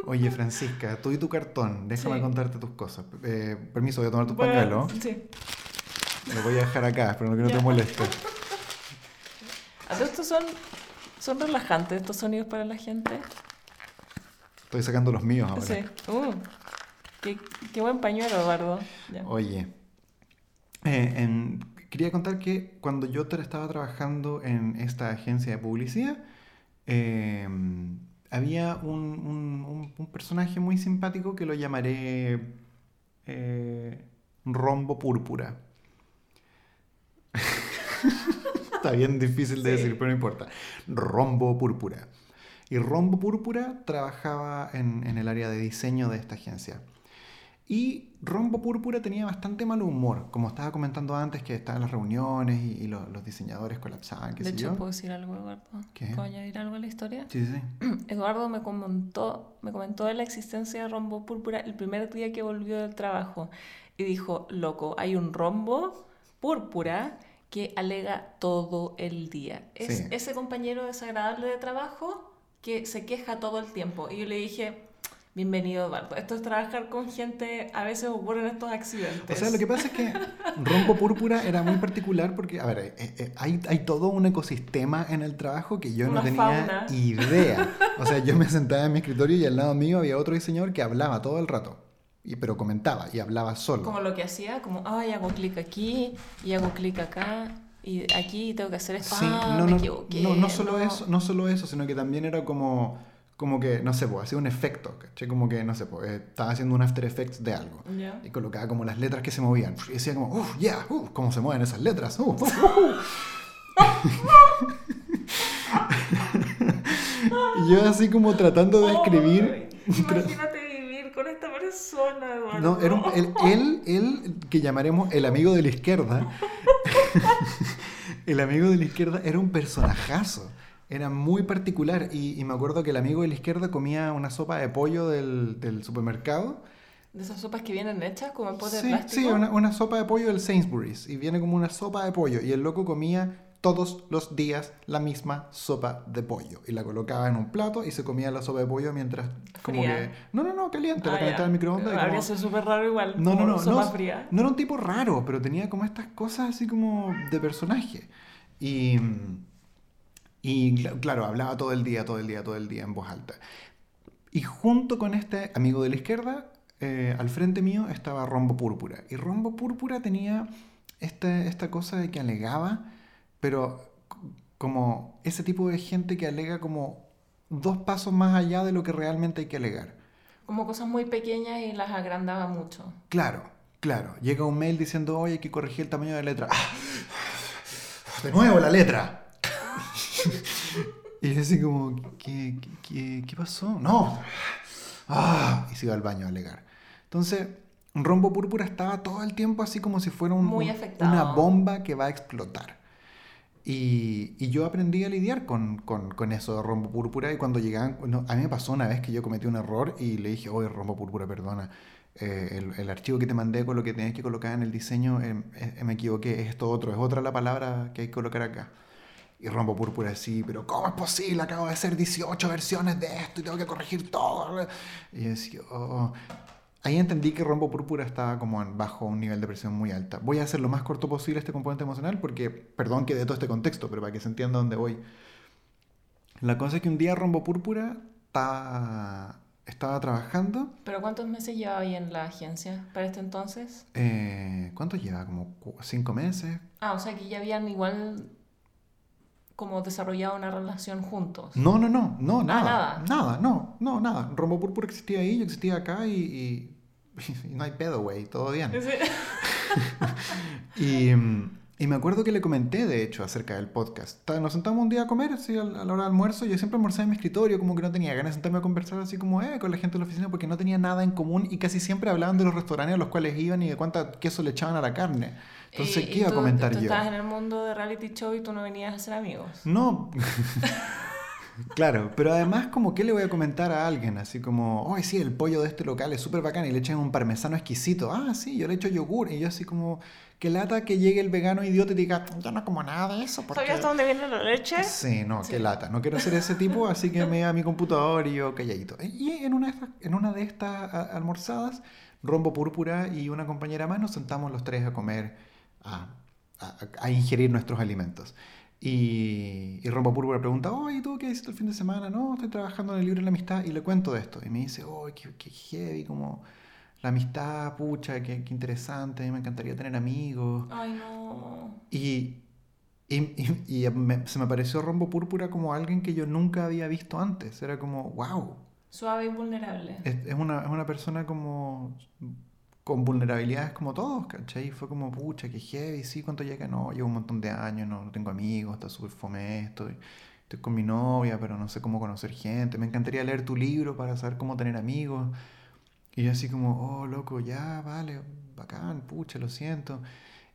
Oye, Francisca, tú y tu cartón, déjame contarte tus cosas. Eh, permiso, voy a tomar tu pañuelo. Sí. Lo voy a dejar acá, pero no que no te moleste. Estos son, son relajantes, estos sonidos para la gente. Estoy sacando los míos ahora. Sí. Uh, qué, qué, buen pañuelo, Eduardo. Oye, eh, en, quería contar que cuando yo estaba trabajando en esta agencia de publicidad, em, había un, un, personaje muy simpático que lo llamaré eh, Rombo Púrpura. <laughs> Está bien difícil de decir, pero no importa. Rombo Púrpura. Y Rombo Púrpura trabajaba en, en, el área de diseño de esta agencia. Y Rombo Púrpura tenía bastante mal humor, como estaba comentando antes, que estaban las reuniones y, y los, los diseñadores colapsaban, qué De sé hecho, yo. ¿puedo decir algo, Eduardo? ¿Qué? ¿Puedo añadir algo a la historia? Sí, sí. <clears throat> Eduardo me comentó, me comentó de la existencia de rombo púrpura el primer día que volvió del trabajo y dijo, loco, hay un rombo púrpura que alega todo el día. Es Sí. ese compañero desagradable de trabajo que se queja todo el tiempo. Y yo le dije, bienvenido Eduardo, esto es trabajar con gente, a veces ocurren estos O accidentes. sea, lo que pasa es que Rombo Púrpura era muy particular porque, a ver, eh, eh, hay, hay todo un ecosistema en el trabajo que yo no tenía fauna. idea. O sea, yo me <laughs> sentaba en mi escritorio y al lado mío había otro diseñador que hablaba todo el rato, y, pero comentaba y hablaba solo. Como lo que hacía, como, ay, hago clic aquí y hago clic acá y aquí tengo que hacer esto. Sí, ah, no, me no, equivoqué. no, no solo no". eso, no solo eso, sino que también era como, como que, no sé, pues, hacía un efecto, ¿cachai? Como que, no sé, pues, eh, estaba haciendo un After Effects de algo. Ya. Y colocaba como las letras que se movían. Y decía como, uff, yeah, uh, cómo se mueven esas letras. uh, uh, uh". y yo así como tratando de escribir... <laughs> Imagínate vivir con esta persona, Eduardo. No, era un- él, él, él, que llamaremos el amigo de la izquierda, <laughs> el amigo de la izquierda era un personajazo, era muy particular y, y me acuerdo que el amigo de la izquierda comía una sopa de pollo del, del supermercado. De esas sopas que vienen hechas como en pote de Sí, plástico. sí, una, una sopa de pollo del Sainsbury's y viene como una sopa de pollo y el loco comía todos los días la misma sopa de pollo y la colocaba en un plato y se comía la sopa de pollo mientras como Fría. que no no no caliente Ah, la calentaba al microondas Habría como- sido súper raro igual. no, no, como no, Sopa no, fría. no era un tipo raro, pero tenía como estas cosas así como de personaje. Y, y cl- claro, hablaba todo el día, todo el día, todo el día en voz alta. Y junto con este amigo de la izquierda, eh, al frente mío estaba Rombo Púrpura. Y Rombo Púrpura tenía esta, esta cosa de que alegaba, pero como ese tipo de gente que alega como dos pasos más allá de lo que realmente hay que alegar. Como cosas muy pequeñas y las agrandaba mucho. Claro, claro. Llega un mail diciendo, oye, hay que corregir el tamaño de la letra. ¡Ah! De nuevo la letra. <laughs> y yo así como, ¿qué, qué, qué- pasó? No. Ah, y se iba al baño a alegar. Entonces, Rombo Púrpura estaba todo el tiempo así como si fuera un- Muy una bomba que va a explotar. Y, y yo aprendí a lidiar con, con, con eso de rombo púrpura y cuando llegaban, no, a mí me pasó una vez que yo cometí un error y le dije, oye, rombo púrpura, perdona, eh, el, el archivo que te mandé con lo que tenías que colocar en el diseño, eh, eh, me equivoqué, es esto otro, es otra la palabra que hay que colocar acá. Y rombo púrpura, sí, pero ¿cómo es posible? Acabo de hacer 18 versiones de esto y tengo que corregir todo. Y yo decía, oh. Ahí entendí que Rombo Púrpura estaba como bajo un nivel de presión muy alta. Voy a hacer lo más corto posible este componente emocional porque, perdón que de todo este contexto, pero para que se entienda dónde voy. La cosa es que un día Rombo Púrpura estaba, estaba trabajando. ¿Pero cuántos meses llevaba ahí en la agencia para este entonces? eh, ¿Cuánto lleva? ¿Como cinco meses? Ah, o sea que ya habían igual como desarrollado una relación juntos. No, no, no, no, nada. nada. Nada, no, no, nada. Rombo Púrpura existía ahí, yo existía acá y, y- <laughs> y no hay pedo, güey, todo bien. Sí. <laughs> Y, mm, y me acuerdo que le comenté, de hecho, acerca del podcast. Nos sentamos un día a comer, así a la hora del almuerzo. Yo siempre almorzaba en mi escritorio, como que no tenía ganas de sentarme a conversar así como eh, con la gente de la oficina, porque no tenía nada en común y casi siempre hablaban de los restaurantes a los cuales iban y de cuánta queso le echaban a la carne. Entonces, Y- ¿qué iba a tú- comentar tú yo? estabas en el mundo de reality show y tú no venías a ser amigos. No. <laughs> Claro, pero además como que le voy a comentar a alguien, así como, ay sí, el pollo de este local es súper bacán y le echan un parmesano exquisito. Ah, sí, yo le echo yogur. Y yo así como, que lata que llegue el vegano idiota y diga, yo no como nada de eso. Porque... ¿Sabías dónde viene la leche? Sí, no, Sí. qué lata. No quiero ser ese tipo, así que me a mi computador y yo calladito. Y en una de estas, en una de estas almorzadas, Rombo Púrpura y una compañera más nos sentamos los tres a comer, a, a- a ingerir nuestros alimentos. Y, y Rombo Púrpura pregunta, oye, ¿tú qué hiciste el fin de semana? No, estoy trabajando en el libro de la amistad y le cuento de esto. Y me dice, oh, qué, qué heavy, como la amistad, pucha, qué, qué interesante, a mí me encantaría tener amigos. Ay, no. Y, y, y- y me- se me pareció Rombo Púrpura como alguien que yo nunca había visto antes. Era como, wow, Suave y vulnerable. es, es una, es una persona como con vulnerabilidades como todos, ¿cachai? Y fue como, pucha, qué heavy, sí, ¿cuánto llega? No, llevo un montón de años, no, no tengo amigos, está súper fome esto, estoy con mi novia, pero no sé cómo conocer gente. Me encantaría leer tu libro para saber cómo tener amigos. Y yo así como, oh, loco, ya, vale, bacán, pucha, lo siento.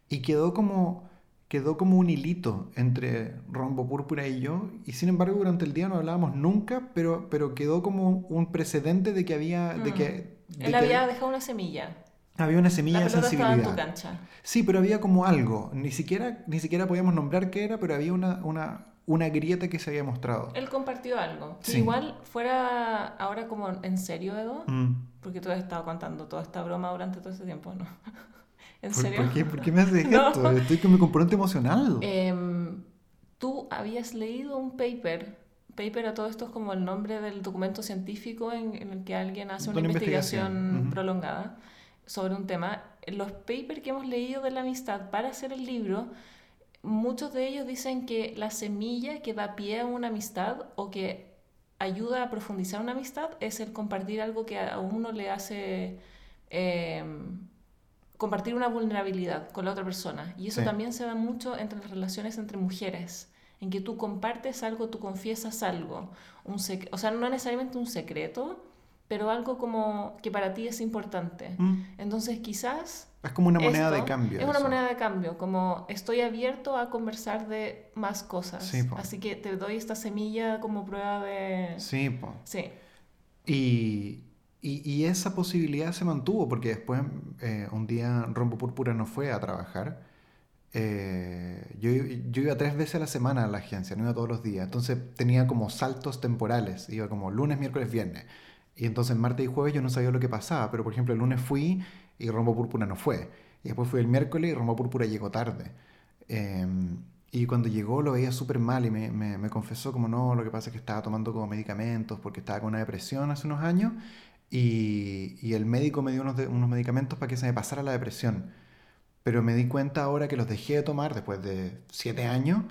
Y quedó como, quedó como un hilito entre Rombo Púrpura y yo. Y sin embargo, durante el día no hablábamos nunca, pero, pero quedó como un precedente de que había... De que, mm. Él había dejado una semilla. Había una semilla de sensibilidad. Estaba en tu cancha. Sí, pero había como algo. Ni siquiera, ni siquiera podíamos nombrar qué era, pero había una, una, una grieta que se había mostrado. Él compartió algo. igual fuera ahora como en serio, Edo, mm. porque tú has estado contando toda esta broma durante todo este tiempo, ¿no? <laughs> ¿En serio? ¿Por qué, ¿Por qué me haces <laughs> esto? Estoy con mi componente emocional. Em, tú habías leído un paper paper a todo esto es como el nombre del documento científico en, el que alguien hace una, investigación, prolongada sobre un tema. Los papers que hemos leído de la amistad para hacer el libro muchos de ellos dicen que la semilla que da pie a una amistad o que ayuda a profundizar una amistad es el compartir algo que a uno le hace em, compartir una vulnerabilidad con la otra persona. Y eso también se da mucho entre las relaciones entre mujeres, en que tú compartes algo, tú confiesas algo, un o sea, no necesariamente un secreto, pero algo como que para ti es importante. Mm. Entonces quizás... Es como una moneda de cambio. Es una moneda de cambio, como estoy abierto a conversar de más cosas. Así que te doy esta semilla como prueba de... Sí, po. Sí. Y, y, esa posibilidad se mantuvo porque después eh, un día Rombo Púrpura no fue a trabajar. Eh, yo, yo, iba tres veces a la semana a la agencia, no iba todos los días. Entonces tenía como saltos temporales. Iba como lunes, miércoles, viernes. Y entonces martes y jueves yo no sabía lo que pasaba, pero por ejemplo el lunes fui y Rombo Púrpura no fue. Y después fui el miércoles y Rombo Púrpura llegó tarde. Em, y cuando llegó lo veía súper mal y me, me, confesó como no, lo que pasa es que estaba tomando como medicamentos porque estaba con una depresión hace unos años y, y el médico me dio unos, unos medicamentos para que se me pasara la depresión. Pero me di cuenta ahora que los dejé de tomar después de siete años,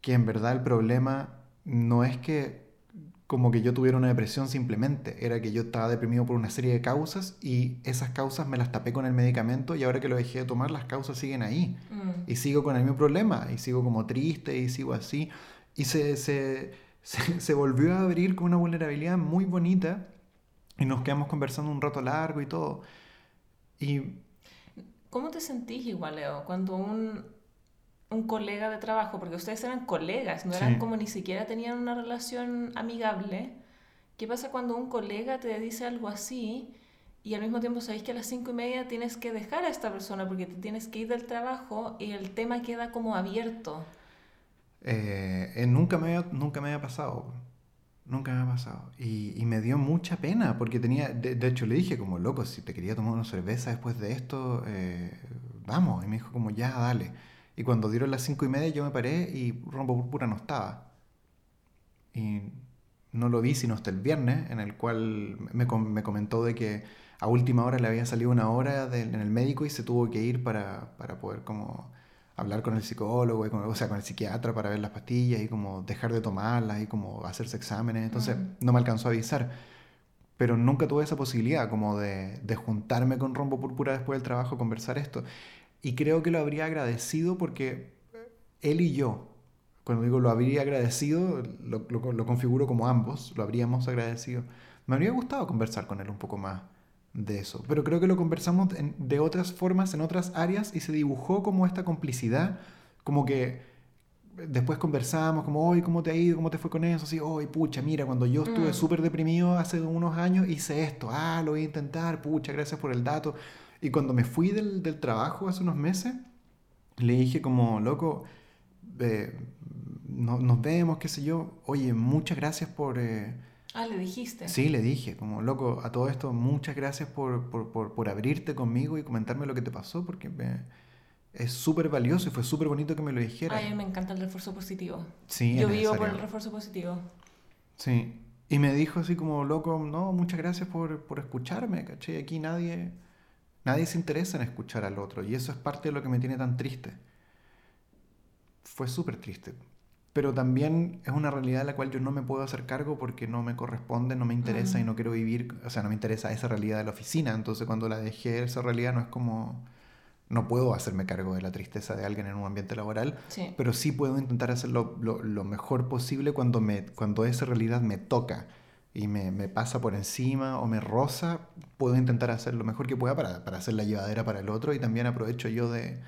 que en verdad el problema no es que como que yo tuviera una depresión simplemente, era que yo estaba deprimido por una serie de causas y esas causas me las tapé con el medicamento y ahora que lo dejé de tomar las causas siguen ahí mm. y sigo con el mismo problema y sigo como triste y sigo así y se, se, <laughs> se, volvió a abrir con una vulnerabilidad muy bonita y nos quedamos conversando un rato largo y todo. Y... ¿Cómo te sentís igual, Leo, cuando un, un colega de trabajo, porque ustedes eran colegas, no eran como ni siquiera tenían una relación amigable. ¿Qué pasa cuando un colega te dice algo así y al mismo tiempo sabéis que a las cinco y media tienes que dejar a esta persona porque te tienes que ir del trabajo y el tema queda como abierto? Eh, eh, nunca, me había, nunca me había pasado. Nunca me había pasado. Y, y me dio mucha pena porque tenía, de, hecho le dije como, loco, si te quería tomar una cerveza después de esto, eh, vamos. Y me dijo como, ya, dale. Y cuando dieron las cinco y media yo me paré y Rombo Púrpura no estaba. Y no lo vi sino hasta el viernes, en el cual me, me comentó de que a última hora le había salido una hora en el médico y se tuvo que ir para, para poder como hablar con el psicólogo, y o sea, con el psiquiatra para ver las pastillas y como dejar de tomarlas y como hacerse exámenes. Entonces no me alcanzó a avisar. Pero nunca tuve esa posibilidad como de, de juntarme con Rombo Púrpura después del trabajo, conversar esto. Y creo que lo habría agradecido porque él y yo, cuando digo lo habría agradecido, lo, lo, configuro como ambos, lo habríamos agradecido. Me habría gustado conversar con él un poco más de eso, pero creo que lo conversamos de otras formas, en otras áreas, y se dibujó como esta complicidad, como que después conversamos, como, hoy, ¿cómo te ha ido? ¿Cómo te fue con eso? Así, hoy, pucha, mira, cuando yo estuve mm. súper deprimido hace unos años, hice esto, ah, lo voy a intentar, pucha, gracias por el dato. Y cuando me fui del, del trabajo hace unos meses, le dije como, loco, eh, no, nos vemos, qué sé yo. Oye, muchas gracias por... Eh, ah, le dijiste. Sí, le dije, como, loco, a todo esto, muchas gracias por, por, por, por abrirte conmigo y comentarme lo que te pasó, porque es súper valioso y fue súper bonito que me lo dijera. Ay, me encanta el refuerzo positivo. Sí, Yo vivo por el refuerzo positivo. Sí. Y me dijo así como, loco, no, muchas gracias por, por escucharme, caché. Aquí nadie Nadie se interesa en escuchar al otro y eso es parte de lo que me tiene tan triste. Fue súper triste. Pero también es una realidad de la cual yo no me puedo hacer cargo porque no me corresponde, no me interesa y no quiero vivir, o sea, no me interesa esa realidad de la oficina. Entonces cuando la dejé, esa realidad no es como, no puedo hacerme cargo de la tristeza de alguien en un ambiente laboral, pero sí puedo intentar hacerlo lo, lo, mejor posible cuando, me, cuando esa realidad me toca y me, me, pasa por encima o me roza, puedo intentar hacer lo mejor que pueda para, para hacer la llevadera para el otro y también aprovecho yo de,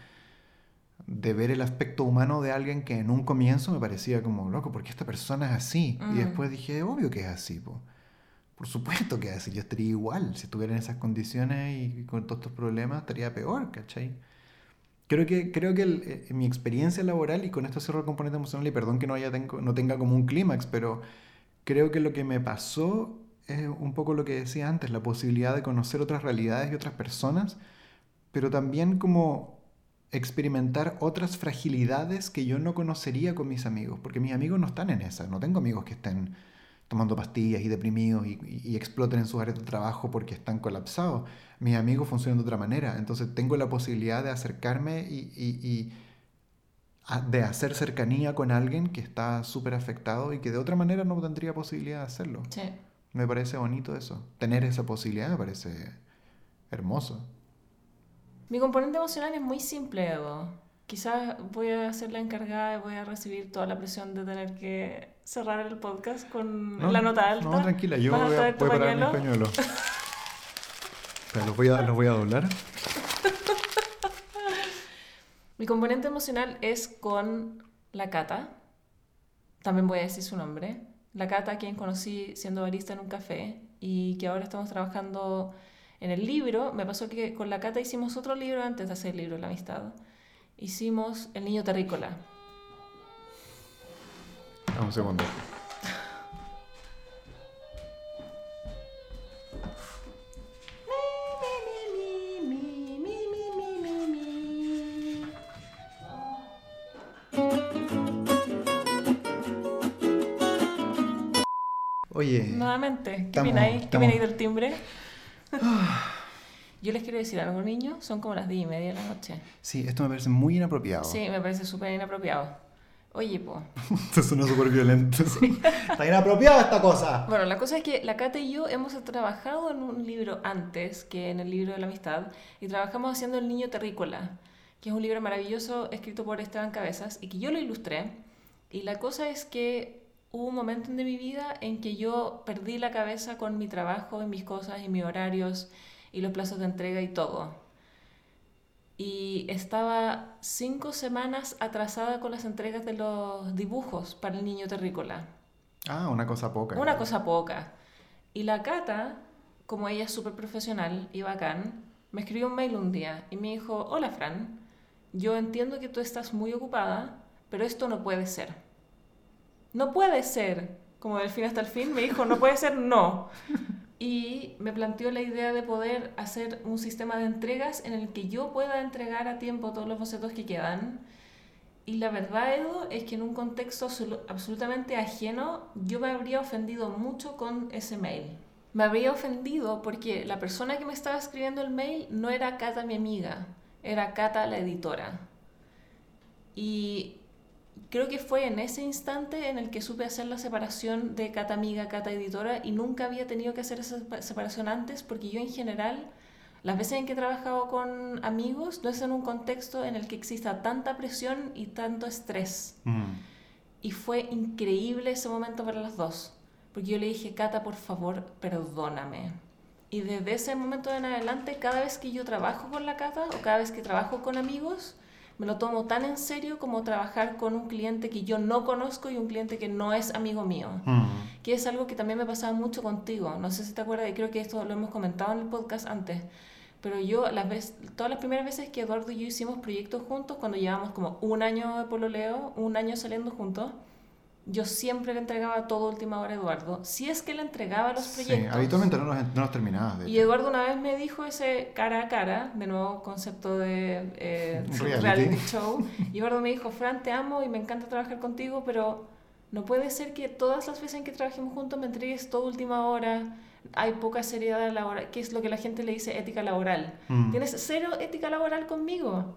de ver el aspecto humano de alguien que en un comienzo me parecía como, loco, ¿por qué esta persona es así? Y después dije, obvio que es así, po. por supuesto que es así, yo estaría igual, si estuviera en esas condiciones y con todos estos problemas, estaría peor, ¿cachai? Creo que, creo que eh, mi experiencia laboral, y con esto cierro el componente emocional, y perdón que no, haya tengo, no tenga como un clímax, pero creo que lo que me pasó es un poco lo que decía antes, la posibilidad de conocer otras realidades y otras personas, pero también como experimentar otras fragilidades que yo no conocería con mis amigos, porque mis amigos no están en esa, no tengo amigos que estén tomando pastillas y deprimidos y, exploten en sus áreas de trabajo porque están colapsados. Mis amigos funcionan de otra manera, entonces tengo la posibilidad de acercarme y, de hacer cercanía con alguien que está súper afectado y que de otra manera no tendría posibilidad de hacerlo. Sí. Me parece bonito eso. Tener esa posibilidad me parece hermoso. Mi componente emocional es muy simple, Evo. Quizás voy a ser la encargada y voy a recibir toda la presión de tener que cerrar el podcast con la nota alta. No, tranquila, yo voy a, voy a parar mi pañuelo. <laughs> Los voy a, los voy a doblar. <laughs> mi componente emocional es con la Cata. También voy a decir su nombre. La Cata, quien conocí siendo barista en un café y que ahora estamos trabajando en el libro. Me pasó que con la Cata hicimos otro libro antes de hacer el libro La Amistad. Hicimos El Niño Terrícola un segundo. Nuevamente, ¿qué ahí del timbre? <sighs> Yo les quiero decir algo, niños. Son como las 10 y media de la noche. Sí, esto me parece muy inapropiado. Sí, me parece súper inapropiado. Oye, po. <laughs> Esto suena súper violento. <laughs> Está inapropiada esta cosa. Bueno, la cosa es que la Cata y yo hemos trabajado en un libro antes que en el libro de la amistad y trabajamos haciendo El Niño Terrícola, que es un libro maravilloso escrito por Esteban Cabezas y que yo lo ilustré. Y la cosa es que hubo un momento de mi vida en que yo perdí la cabeza con mi trabajo y mis cosas y mis horarios y los plazos de entrega y todo y estaba cinco semanas atrasada con las entregas de los dibujos para el niño terrícola. Ah, una cosa poca. Una cosa poca. Y la Cata, como ella es súper profesional y bacán, me escribió un mail un día y me dijo, hola Fran, yo entiendo que tú estás muy ocupada, pero esto no puede ser. No puede ser. Como del fin hasta el fin, me dijo, no puede ser, no <laughs> y me planteó la idea de poder hacer un sistema de entregas en el que yo pueda entregar a tiempo todos los bocetos que quedan. Y la verdad, Edu, es que en un contexto absolutamente ajeno, yo me habría ofendido mucho con ese mail. Me habría ofendido porque la persona que me estaba escribiendo el mail no era Cata mi amiga, era Cata la editora. Y creo que fue en ese instante en el que supe hacer la separación de cata amiga, cata editora y nunca había tenido que hacer esa separación antes porque yo en general, las veces en que he trabajado con amigos, no es en un contexto en el que exista tanta presión y tanto estrés. Mm. Y fue increíble ese momento para las dos, porque yo le dije, Cata, por favor, perdóname. Y desde ese momento en adelante, cada vez que yo trabajo con la Cata o cada vez que trabajo con amigos, me lo tomo tan en serio como trabajar con un cliente que yo no conozco y un cliente que no es amigo mío. Mm. Que es algo que también me pasaba mucho contigo. No sé si te acuerdas, y creo que esto lo hemos comentado en el podcast antes. Pero yo, las veces, todas las primeras veces que Eduardo y yo hicimos proyectos juntos, cuando llevamos como un año de pololeo, un año saliendo juntos, yo siempre le entregaba todo última hora a Eduardo. Si es que le entregaba los proyectos. Sí, habitualmente no los, no terminaba. y Eduardo una vez me dijo ese cara a cara, de nuevo concepto de eh, <laughs> reality. show. Y Eduardo me dijo, Fran, te amo y me encanta trabajar contigo, pero no puede ser que todas las veces en que trabajemos juntos me entregues todo última hora. Hay poca seriedad laboral, que es lo que la gente le dice ética laboral. Mm. Tienes cero ética laboral conmigo.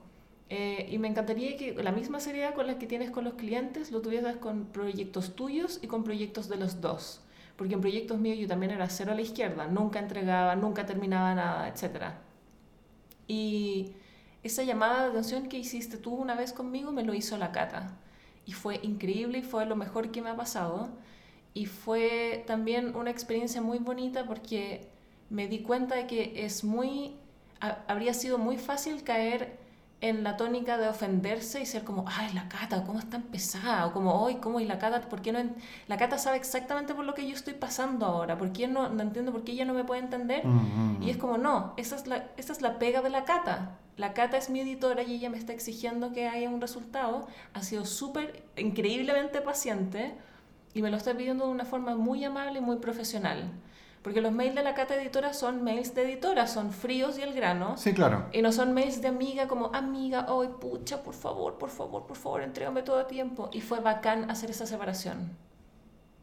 Eh, y me encantaría que la misma seriedad con la que tienes con los clientes lo tuvieras con proyectos tuyos y con proyectos de los dos. Porque en proyectos míos yo también era cero a la izquierda, nunca entregaba, nunca terminaba nada, etc. Y esa llamada de atención que hiciste tú una vez conmigo me lo hizo la Cata. Y fue increíble y fue lo mejor que me ha pasado. y fue también una experiencia muy bonita porque me di cuenta de que es muy, habría sido muy fácil caer en la tónica de ofenderse y ser como, ay, la cata, ¿cómo es tan pesada? O como, hoy, ¿cómo? Y la cata, ¿por qué no? La cata sabe exactamente por lo que yo estoy pasando ahora, ¿por qué no, no entiendo por qué ella no me puede entender? Mm, Y es como, no, esa es, la, esa es la pega de la cata. La cata es mi editora y ella me está exigiendo que haya un resultado. Ha sido súper, increíblemente paciente y me lo está pidiendo de una forma muy amable y muy profesional. Porque los mails de la cata editora son mails de editora, son fríos y el grano. Sí, claro. Y no son mails de amiga como, amiga, hoy pucha, por favor, por favor, por favor, entrégame todo a tiempo. Y fue bacán hacer esa separación.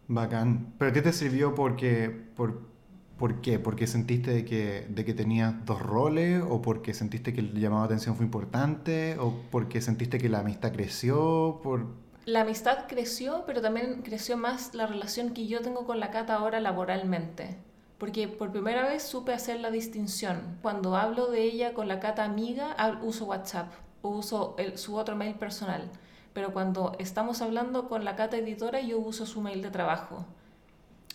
Bacán. ¿Pero qué te sirvió porque, por, por qué? ¿Porque sentiste de que, de que tenías dos roles? ¿O porque sentiste que el llamado de atención fue importante? ¿O porque sentiste que la amistad creció? Por... La amistad creció, pero también creció más la relación que yo tengo con la Cata ahora laboralmente. Porque por primera vez supe hacer la distinción. Cuando hablo de ella con la Cata amiga, uso WhatsApp o uso el- su otro mail personal. Pero cuando estamos hablando con la Cata editora, yo uso su mail de trabajo.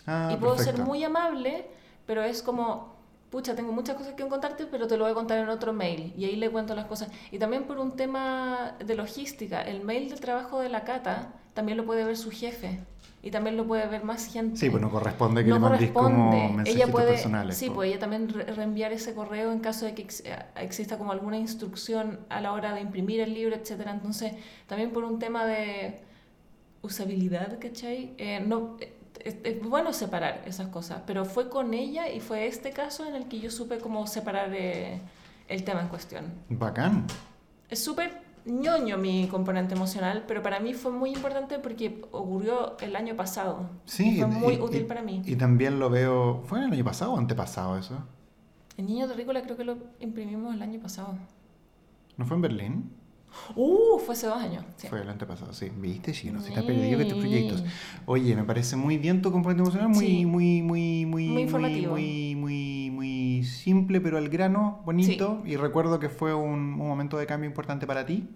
Ah, y puedo ser muy amable, pero es como, pucha, tengo muchas cosas que contarte, pero te lo voy a contar en otro mail. Y ahí le cuento las cosas. Y también por un tema de logística, el mail del trabajo de la Cata también lo puede ver su jefe. Y también lo puede ver más gente. Sí, pues no corresponde que No le mandéis como mensajitos ella puede, personales. Sí, po. pues ella también re- reenviar ese correo en caso de que ex- exista como alguna instrucción a la hora de imprimir el libro, etcétera. Entonces, también por un tema de usabilidad, ¿cachai? Eh, no, eh, es, es bueno separar esas cosas, pero fue con ella y fue este caso en el que yo supe cómo separar eh, el tema en cuestión. Bacán. Es súper ñoño mi componente emocional, pero para mí fue muy importante porque ocurrió el año pasado. Sí, y fue muy y- útil y- para mí. Y también lo veo. ¿Fue el año pasado o antepasado eso? El niño terrícola creo que lo imprimimos el año pasado. ¿No fue en Berlín? Uh, fue hace dos años. Sí. Fue el antepasado, sí. ¿Viste? Sí, no se Sí. está perdido que tus proyectos. Oye, me parece muy bien tu componente emocional, muy, Sí. muy, muy, muy, Muy informativo. muy, muy, muy simple, pero al grano, bonito. Y recuerdo que fue un, un momento de cambio importante para ti.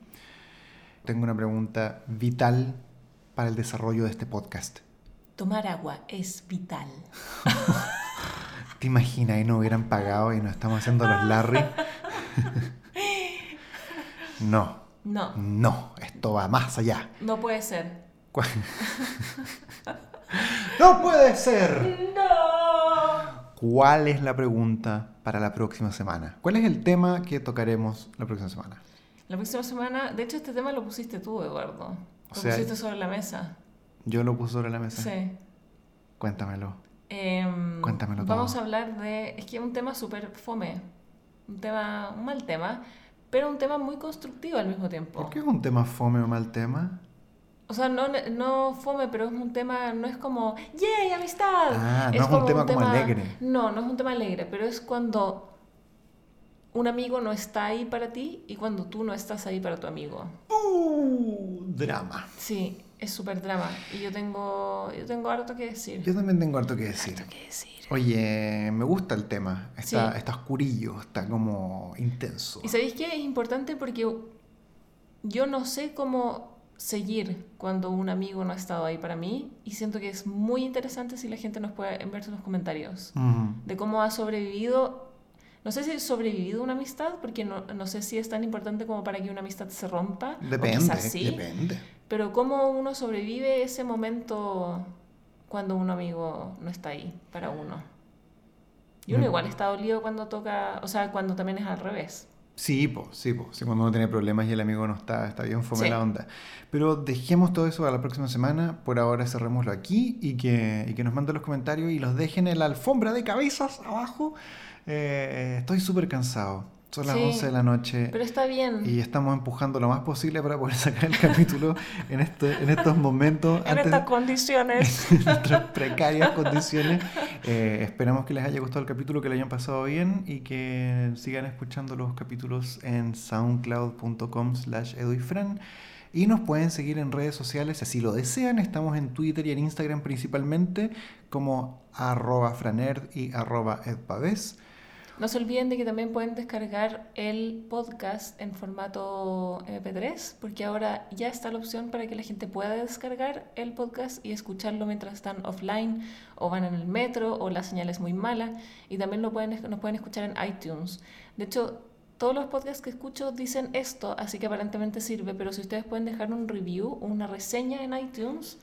Tengo una pregunta vital para el desarrollo de este podcast. Tomar agua es vital. <laughs> ¿Te imaginas y no hubieran pagado y nos estamos haciendo los Larry? <laughs> no, No, no, esto va más allá. no puede ser. ¿Cuál- <laughs> ¡No puede ser! No. ¿Cuál es la pregunta para la próxima semana? ¿Cuál es el tema que tocaremos la próxima semana? La próxima semana, de hecho este tema lo pusiste tú, Eduardo. O Lo sea, pusiste sobre la mesa. Yo lo puse sobre la mesa. Sí. Cuéntamelo. Em, Cuéntamelo Vamos todo. a hablar de. Es que es un tema súper fome. Un tema. Un mal tema. Pero un tema muy constructivo al mismo tiempo. ¿Por qué es un tema fome o mal tema? O sea, no, no fome, pero es un tema, no es como, ¡yay, amistad! Ah, no es un tema como alegre. No, no es un tema alegre, pero es cuando un amigo no está ahí para ti y cuando tú no estás ahí para tu amigo. ¡Uh! Drama. Sí, es súper drama. Y yo tengo, yo tengo harto que decir. Yo también tengo harto que decir. Harto que decir. Oye, me gusta el tema. Está, Sí. está oscurillo, está como intenso. ¿Y sabéis qué? Es importante porque yo no sé cómo seguir cuando un amigo no ha estado ahí para mí y siento que es muy interesante si la gente nos puede enviar sus comentarios de cómo ha sobrevivido, no sé si ha sobrevivido una amistad, porque no, no sé si es tan importante como para que una amistad se rompa, Depende, sí, depende. pero cómo uno sobrevive ese momento cuando un amigo no está ahí para uno. Y uno Mm. igual está dolido cuando toca, o sea, cuando también es al revés. Sí, pues, sí, pues. Sí, cuando uno tiene problemas y el amigo no está, está bien fome Sí. la onda. Pero dejemos todo eso a la próxima semana. Por ahora cerrémoslo aquí y que, y que nos manden los comentarios y los dejen en la alfombra de cabezas abajo. Eh, estoy súper cansado. Son las Sí, 11 de la noche Pero está bien. y estamos empujando lo más posible para poder sacar el <laughs> capítulo en, este, en estos momentos. en antes- estas condiciones. <laughs> en nuestras <laughs> precarias condiciones. Eh, esperamos que les haya gustado el capítulo, que lo hayan pasado bien y que sigan escuchando los capítulos en soundcloud.com slash eduifran. Y nos pueden seguir en redes sociales si así lo desean. Estamos en Twitter y en Instagram principalmente como arroba franerd y arroba edpavés. No se olviden de que también pueden descargar el podcast en formato MP3, porque ahora ya está la opción para que la gente pueda descargar el podcast y escucharlo mientras están offline o van en el metro o la señal es muy mala. Y también lo pueden, nos pueden escuchar en iTunes. De hecho, todos los podcasts que escucho dicen esto, así que aparentemente sirve, pero si ustedes pueden dejar un review, una reseña en iTunes,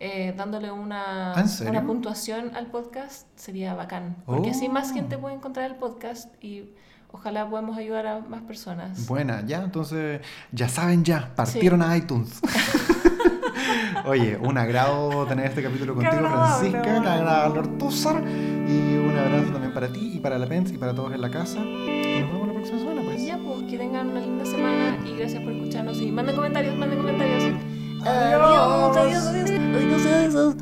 eh, dándole una, ¿Ah, una puntuación al podcast, sería bacán. Porque así más Oh. gente puede encontrar el podcast y ojalá podamos ayudar a más personas. Buena, ya, entonces, ya saben ya, partieron a iTunes. <laughs> Oye, un agrado tener este capítulo contigo, Francisca, agradable Ortúzar. Y un abrazo también para ti y para la Pens y para todos en la casa. Y nos vemos la próxima semana, pues. Ya, pues que tengan una linda semana y gracias por escucharnos y manden comentarios, manden comentarios. Adiós. adiós, adiós. adiós, adiós.